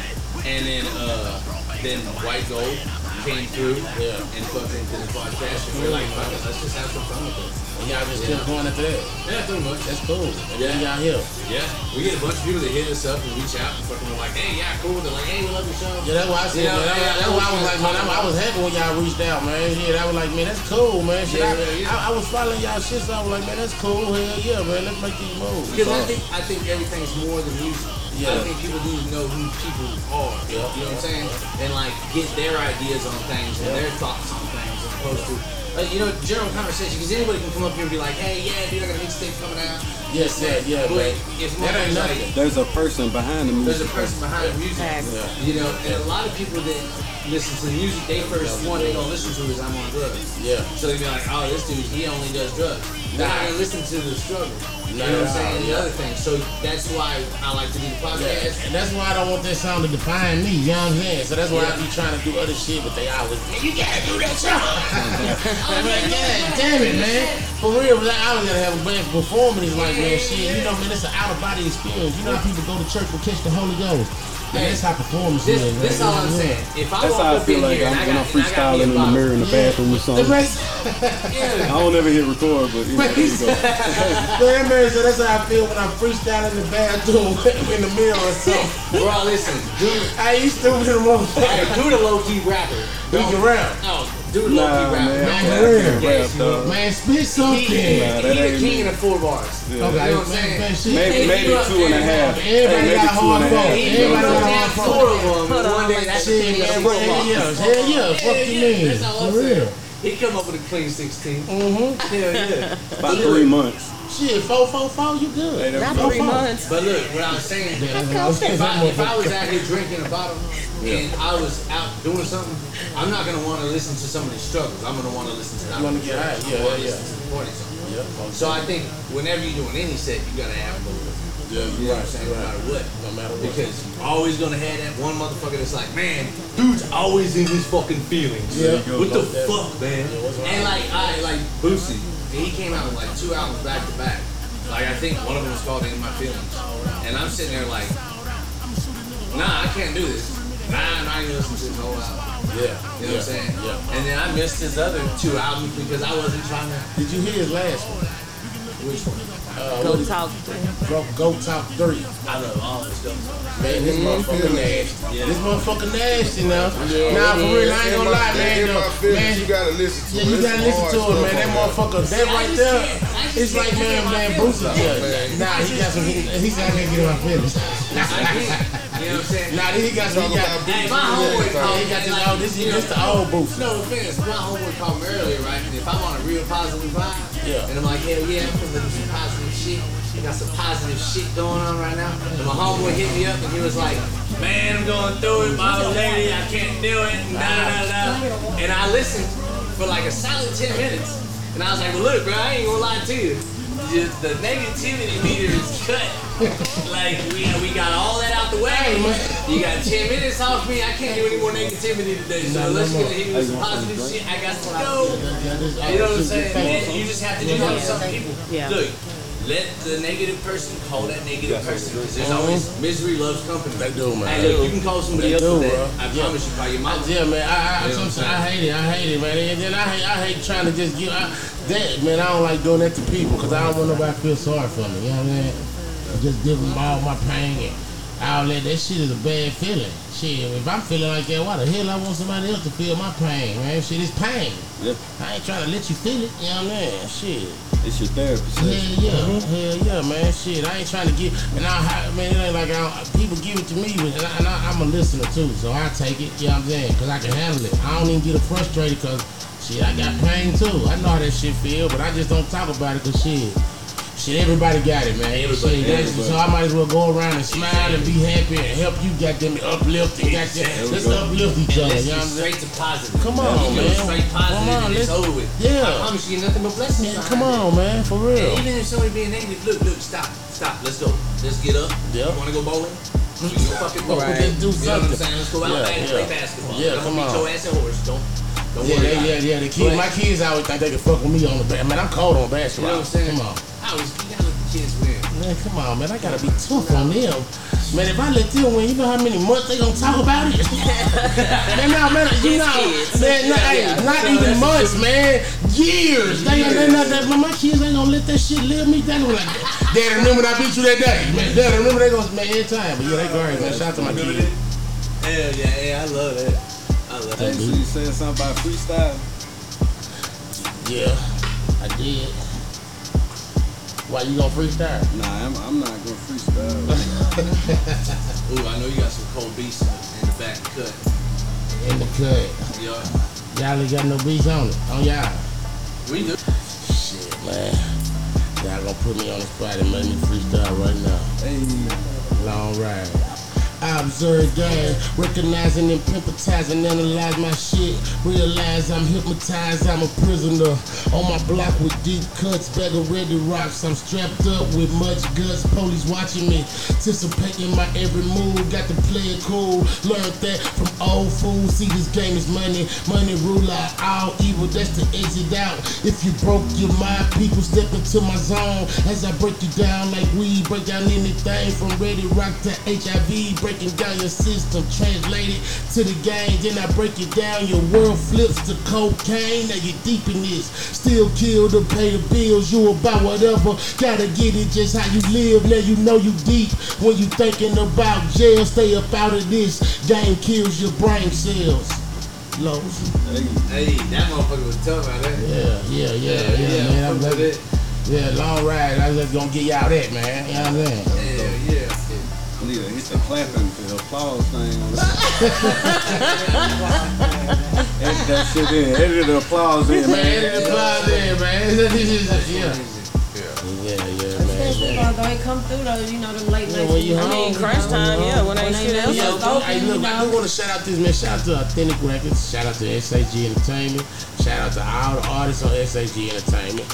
[SPEAKER 2] And then uh then White Gold came through
[SPEAKER 1] Yeah.
[SPEAKER 2] and fucking did the podcast and we're like, let's just have some fun with it.
[SPEAKER 1] And y'all just kept going after that.
[SPEAKER 2] Yeah, pretty much.
[SPEAKER 1] That's cool. And
[SPEAKER 2] Yeah.
[SPEAKER 1] then y'all here.
[SPEAKER 2] Yeah. We get a bunch of people that hit us up and reach out and fucking like, hey, yeah, cool. They're like, hey, we love your show.
[SPEAKER 1] Yeah, that's why I said,
[SPEAKER 2] You know,
[SPEAKER 1] man.
[SPEAKER 2] yeah,
[SPEAKER 1] That's, why I was like, man, I, I was happy when y'all reached out, man. Yeah, I was like, man, that's cool, man. Shit,
[SPEAKER 2] Yeah,
[SPEAKER 1] I,
[SPEAKER 2] yeah, yeah.
[SPEAKER 1] I, I was following y'all shit, so I was like, man, that's cool. Hell yeah, man. Let's make these moves.
[SPEAKER 2] Because I think I think everything's more than music.
[SPEAKER 1] Yeah.
[SPEAKER 2] I think people need to know who people are.
[SPEAKER 1] Yeah.
[SPEAKER 2] You know what I'm saying? And like get their ideas on things and their thoughts on things as opposed to like, you know, general conversation. Because anybody can come up here and be like, hey, yeah, dude, I got a mixtape coming out.
[SPEAKER 1] Yes, yeah, yeah,
[SPEAKER 2] But
[SPEAKER 1] man.
[SPEAKER 2] if
[SPEAKER 1] That ain't nothing.
[SPEAKER 2] like,
[SPEAKER 3] There's a person behind the music.
[SPEAKER 2] there's
[SPEAKER 3] music.
[SPEAKER 2] a person behind the music.
[SPEAKER 1] Yeah.
[SPEAKER 2] You know, and a lot of people that listen to the music, they first one they gonna listen to is I'm on drugs.
[SPEAKER 1] Yeah.
[SPEAKER 2] So they be like, oh, this dude, he only does drugs. They're not gonna listen to the struggle. You know what I'm saying? And the other thing. So that's why I like to do the podcast.
[SPEAKER 1] And that's why I don't want that sound to define me, you know what I'm saying? So that's why I be trying to do other shit, but they always, man, you gotta do that song. I'm like, God damn it, man. For real, like, I was gonna have a band performance like, man, shit, you know, man, it's an out of body experience. You know how people go to church to catch the Holy Ghost? Man, that's how performance
[SPEAKER 2] This,
[SPEAKER 1] is, man.
[SPEAKER 2] this all I'm saying. If I
[SPEAKER 3] That's how I feel like I'm
[SPEAKER 2] I
[SPEAKER 3] when
[SPEAKER 2] got,
[SPEAKER 3] I'm
[SPEAKER 2] and I got
[SPEAKER 3] freestyling in the mirror in the bathroom or
[SPEAKER 1] The
[SPEAKER 3] something.
[SPEAKER 1] man,
[SPEAKER 3] I don't ever hit record, but you know, there you go.
[SPEAKER 1] that said that's how I feel when I'm freestyling in the bathroom in the mirror or something.
[SPEAKER 2] Bro, listen, do
[SPEAKER 1] I used to be the motherfucker.
[SPEAKER 2] hey, do the low key rapper.
[SPEAKER 1] He's around.
[SPEAKER 2] No, do the low key
[SPEAKER 3] Nah,
[SPEAKER 2] rapper.
[SPEAKER 3] man.
[SPEAKER 1] Man,
[SPEAKER 3] I
[SPEAKER 1] for real.
[SPEAKER 3] can't rap, dog.
[SPEAKER 1] Man, spit something.
[SPEAKER 2] He,
[SPEAKER 3] Nah, that
[SPEAKER 2] he the king
[SPEAKER 3] me.
[SPEAKER 2] of the four bars.
[SPEAKER 3] Yeah.
[SPEAKER 2] You know what I'm
[SPEAKER 1] man,
[SPEAKER 2] saying?
[SPEAKER 1] man.
[SPEAKER 3] Maybe,
[SPEAKER 2] Hey,
[SPEAKER 3] maybe
[SPEAKER 2] you up
[SPEAKER 3] two and a
[SPEAKER 2] there,
[SPEAKER 3] half.
[SPEAKER 1] Everybody
[SPEAKER 3] Hey,
[SPEAKER 1] got
[SPEAKER 3] two and a
[SPEAKER 1] hard
[SPEAKER 3] half.
[SPEAKER 1] vote.
[SPEAKER 2] He
[SPEAKER 1] Everybody got hard
[SPEAKER 2] four of them. and One day that's the
[SPEAKER 1] Shit,
[SPEAKER 2] king of
[SPEAKER 1] man,
[SPEAKER 2] four
[SPEAKER 1] hell
[SPEAKER 2] bars.
[SPEAKER 1] yeah, hell yeah, fuck you mean,
[SPEAKER 2] That's all
[SPEAKER 1] for real.
[SPEAKER 2] He come up with a clean 16.
[SPEAKER 1] Mm-hmm.
[SPEAKER 2] Hell yeah.
[SPEAKER 3] About three months.
[SPEAKER 1] Shit, four, four, four, you good.
[SPEAKER 4] Not three months.
[SPEAKER 2] But look, what I was saying,
[SPEAKER 1] Yeah,
[SPEAKER 2] if
[SPEAKER 1] I was
[SPEAKER 2] if I was out here drinking a bottle and I was out doing something, I'm not gonna want to listen to somebody's struggles. I'm gonna want to listen to.
[SPEAKER 1] You wanna get high, yeah,
[SPEAKER 2] I wanna
[SPEAKER 1] yeah,
[SPEAKER 2] to the party song.
[SPEAKER 1] Yeah,
[SPEAKER 2] So I think whenever you're doing any set, you gotta have both.
[SPEAKER 1] yeah,
[SPEAKER 2] You know what I'm saying? No matter what.
[SPEAKER 1] No matter what.
[SPEAKER 2] Because you're always gonna have that one motherfucker that's like, man, dude's always in his fucking feelings.
[SPEAKER 1] Yeah.
[SPEAKER 2] What the
[SPEAKER 1] Yeah.
[SPEAKER 2] fuck, man?
[SPEAKER 1] Yeah.
[SPEAKER 2] And like, I like Boosie, and he came out with like two albums back to back. Like I think one of them was called In My Feelings, and I'm sitting there like, nah, I can't do this. Nah, I'm not gonna listen to this whole album.
[SPEAKER 1] Yeah,
[SPEAKER 2] You know what I'm saying?
[SPEAKER 1] Yeah.
[SPEAKER 2] And then I missed his other two albums because I wasn't trying to.
[SPEAKER 1] Did you hear his last one?
[SPEAKER 2] Which one?
[SPEAKER 1] Uh,
[SPEAKER 4] Go
[SPEAKER 1] what is-
[SPEAKER 4] talk.
[SPEAKER 1] Go, go top three.
[SPEAKER 2] I love all his stuff.
[SPEAKER 1] Man, this motherfucker nasty.
[SPEAKER 2] Yeah.
[SPEAKER 1] This motherfucker nasty now.
[SPEAKER 4] Yeah,
[SPEAKER 1] nah,
[SPEAKER 4] it
[SPEAKER 1] for real,
[SPEAKER 4] is.
[SPEAKER 1] I ain't
[SPEAKER 6] In
[SPEAKER 1] gonna
[SPEAKER 6] my-
[SPEAKER 1] lie, man.
[SPEAKER 6] in
[SPEAKER 1] though.
[SPEAKER 6] my feelings,
[SPEAKER 1] man,
[SPEAKER 6] you gotta listen to
[SPEAKER 1] Yeah,
[SPEAKER 6] it.
[SPEAKER 1] you
[SPEAKER 6] It's
[SPEAKER 1] gotta
[SPEAKER 6] some
[SPEAKER 1] listen
[SPEAKER 6] hard
[SPEAKER 1] to it,
[SPEAKER 6] stuff
[SPEAKER 1] man. That
[SPEAKER 6] on
[SPEAKER 1] motherfucker, that
[SPEAKER 2] I
[SPEAKER 1] right
[SPEAKER 2] just
[SPEAKER 1] there,
[SPEAKER 2] can't- I just
[SPEAKER 1] it's like,
[SPEAKER 2] can't get
[SPEAKER 1] man,
[SPEAKER 2] in my
[SPEAKER 1] man,
[SPEAKER 2] feelings.
[SPEAKER 1] Boosie, yeah. Nah, he got some, he, he said I can't get in my feelings.
[SPEAKER 2] You know what I'm saying?
[SPEAKER 1] Nah, he got some, he got,
[SPEAKER 2] Hey, my homeboy
[SPEAKER 6] yeah,
[SPEAKER 2] called
[SPEAKER 1] he got this,
[SPEAKER 2] like,
[SPEAKER 1] oh, this is just the old Boosie.
[SPEAKER 2] No offense, my homeboy called me earlier, right? And if I want a real positive vibe,
[SPEAKER 1] Yeah.
[SPEAKER 2] and I'm like, hell yeah, I'm feeling some positive shit. I got some positive shit going on right now. And my homeboy hit me up and he was like, man, I'm going through it, my old lady, I can't do it, and da da da. And I listened for like a solid 10 minutes. And I was like, well, look, bro, I ain't gonna lie to you. Just the negativity meter is cut. like we we got all that out the way. You got 10 minutes off me. I can't do any more negativity today. So
[SPEAKER 1] No, no
[SPEAKER 2] let's
[SPEAKER 1] more.
[SPEAKER 2] get hit me with some positive shit. I got to go. You know what I'm saying?
[SPEAKER 1] this-
[SPEAKER 2] And you just have to do that with some people.
[SPEAKER 4] Yeah.
[SPEAKER 2] Look, let the negative person call that negative person. Because there's uh-huh. always misery loves company.
[SPEAKER 1] They do, man.
[SPEAKER 2] Hey, look, you can call somebody
[SPEAKER 1] They
[SPEAKER 2] else
[SPEAKER 1] do,
[SPEAKER 2] with
[SPEAKER 1] bro.
[SPEAKER 2] that. I
[SPEAKER 1] Yeah.
[SPEAKER 2] promise you, call your mom.
[SPEAKER 1] Yeah, man. I, I,
[SPEAKER 2] You know what I'm
[SPEAKER 1] sometimes I hate it. I hate it, man. And then I hate, I hate trying to just give I, that, man. I don't like doing that to people because I don't want nobody to feel sorry for me. You know what I mean? saying? Just give them all my pain and all that. That shit is a bad feeling. Shit, if I'm feeling like that, why the hell I want somebody else to feel my pain, man? Shit is pain.
[SPEAKER 3] Yeah,
[SPEAKER 1] I ain't trying to let you feel it. You know what I mean? Shit.
[SPEAKER 3] It's your therapy
[SPEAKER 1] Hell
[SPEAKER 3] session.
[SPEAKER 1] yeah, hell yeah, man. Shit, I ain't trying to get, and I, man, it ain't like I people give it to me, and, I, and I, I'm a listener too, so I take it. You know what I'm saying? Cause I can handle it. I don't even get frustrated, cause shit, I got pain too. I know how that shit feel, but I just don't talk about it, cause shit. Shit, everybody got it, man.
[SPEAKER 2] Everybody,
[SPEAKER 1] Shit, that's-
[SPEAKER 3] everybody.
[SPEAKER 1] So I might as well go around and smile and be happy and help you, goddamn it, uplift and goddamn,
[SPEAKER 3] There we
[SPEAKER 1] let's
[SPEAKER 3] go.
[SPEAKER 1] uplift each
[SPEAKER 2] And
[SPEAKER 1] other.
[SPEAKER 2] let's
[SPEAKER 1] You know what I'm saying?
[SPEAKER 2] straight to positive.
[SPEAKER 1] Come on,
[SPEAKER 2] You go
[SPEAKER 1] man.
[SPEAKER 2] Straight positive
[SPEAKER 1] Come on,
[SPEAKER 2] and it's
[SPEAKER 1] let's-
[SPEAKER 2] over with.
[SPEAKER 1] Yeah.
[SPEAKER 2] I promise you nothing but blessings.
[SPEAKER 1] Man,
[SPEAKER 2] behind
[SPEAKER 1] come
[SPEAKER 2] it.
[SPEAKER 1] on, man, for real.
[SPEAKER 2] And even if somebody being negative, look, look, stop, stop, let's go. Let's get up.
[SPEAKER 1] Yep.
[SPEAKER 2] You wanna go bowling? We can go fucking bowling.
[SPEAKER 1] Right. Let's do
[SPEAKER 2] You know what I'm
[SPEAKER 1] something.
[SPEAKER 2] saying? Let's go out
[SPEAKER 1] Yeah,
[SPEAKER 2] there and
[SPEAKER 1] yeah.
[SPEAKER 2] play basketball.
[SPEAKER 1] Yeah,
[SPEAKER 2] don't
[SPEAKER 1] come
[SPEAKER 2] beat
[SPEAKER 1] on.
[SPEAKER 2] your ass and horse. Don't, don't
[SPEAKER 1] Yeah,
[SPEAKER 2] worry
[SPEAKER 1] they,
[SPEAKER 2] about
[SPEAKER 1] yeah,
[SPEAKER 2] it.
[SPEAKER 1] yeah. The kids, my kids always think they can fuck with me on the bat. Man, I'm cold on
[SPEAKER 2] You know
[SPEAKER 1] basketball.
[SPEAKER 2] what I'm saying?
[SPEAKER 1] Come on,
[SPEAKER 2] I was, you gotta let the kids win.
[SPEAKER 1] man. Come on, man. I gotta be tough on them. Man, if I let them win, you know how many months they gonna talk about it? man, no, man, you know, man, no, hey,
[SPEAKER 4] Yeah.
[SPEAKER 1] not
[SPEAKER 2] So
[SPEAKER 1] even
[SPEAKER 2] that's
[SPEAKER 1] months, man. Years. They, they not that. My kids ain't gonna let that shit live me. They gonna like, Dad, remember when I beat you that day? Man, Dad, remember they gonna man every time. But yeah, they great, man. Shout out to my
[SPEAKER 2] Remember
[SPEAKER 1] kids.
[SPEAKER 2] that? Hell yeah, yeah, I love that. I love
[SPEAKER 3] Hey,
[SPEAKER 2] that.
[SPEAKER 3] so you said something about freestyle?
[SPEAKER 1] Yeah, I did. Why you gonna freestyle?
[SPEAKER 3] Nah, I'm, I'm not gonna freestyle.
[SPEAKER 2] Ooh, I know you got some cold beats in the, in the back cut.
[SPEAKER 1] In the cut.
[SPEAKER 2] Yeah,
[SPEAKER 1] Y'all ain't got no beats on it. On y'all.
[SPEAKER 2] we do.
[SPEAKER 1] Shit, man. Y'all gonna put me on the spot and make me freestyle right now.
[SPEAKER 3] hey,
[SPEAKER 1] Long ride. I observe game, recognizing and pimpatizing, analyze my shit. Realize I'm hypnotized, I'm a prisoner. On my block with deep cuts, bag of ready rocks. I'm strapped up with much guts. Police watching me, anticipating my every move. Got to play it cool. Learned that from old fools. See, this game is money. Money rule out all evil. That's the exit out. If you broke your mind, people step into my zone. As I break you down like weed, break down anything from ready rock to HIV. Breaking down your system, translate it to the game. Then I break it down. Your world flips to cocaine. Now you're deep in this. Still kill to pay the bills. You about whatever. Gotta get it just how you live. Now you know you deep. When you thinking about jail, stay up out of this. Game kills your brain cells. Lows.
[SPEAKER 3] hey,
[SPEAKER 2] Hey, that motherfucker was tough out there.
[SPEAKER 1] Yeah, yeah, yeah, yeah, man. I'm
[SPEAKER 2] it.
[SPEAKER 1] yeah, long ride. I just gonna get y'all that, man. You know what I'm saying?
[SPEAKER 2] Hell yeah.
[SPEAKER 3] I need to hit the clapping, the applause thing. Edit that shit in. Edit the applause in,
[SPEAKER 1] Man,
[SPEAKER 3] man.
[SPEAKER 1] edit the applause in, man. Yeah. Yeah, yeah,
[SPEAKER 4] That's
[SPEAKER 1] man.
[SPEAKER 4] what
[SPEAKER 1] man.
[SPEAKER 4] go ahead come through though, you know, them late
[SPEAKER 1] Yeah,
[SPEAKER 4] nights.
[SPEAKER 1] when you
[SPEAKER 4] I mean, crunch time, yeah, when ain't shit else
[SPEAKER 1] Yeah,
[SPEAKER 4] to
[SPEAKER 1] hey, look, I do want to shout out this man. Shout out to Authentic Records. Shout out to SAG Entertainment. Shout out to all the artists on SAG Entertainment.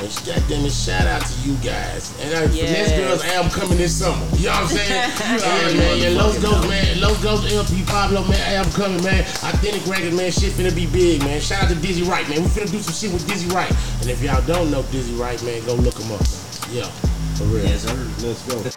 [SPEAKER 1] And goddamn it, shout out to you guys. And uh, Finesse
[SPEAKER 4] Yes.
[SPEAKER 1] Girls album coming this summer. You know what I'm saying? yeah, man. Yeah, Los Ghost, man. Los Ghost LP Pablo, man. Album coming, man. Authentic Records, man. Shit finna be big, man. Shout out to Dizzy Wright, man. We finna do some shit with Dizzy Wright. And if y'all don't know Dizzy Wright, man, go look him up. Yeah, for real.
[SPEAKER 2] Yes, sir.
[SPEAKER 3] Let's go.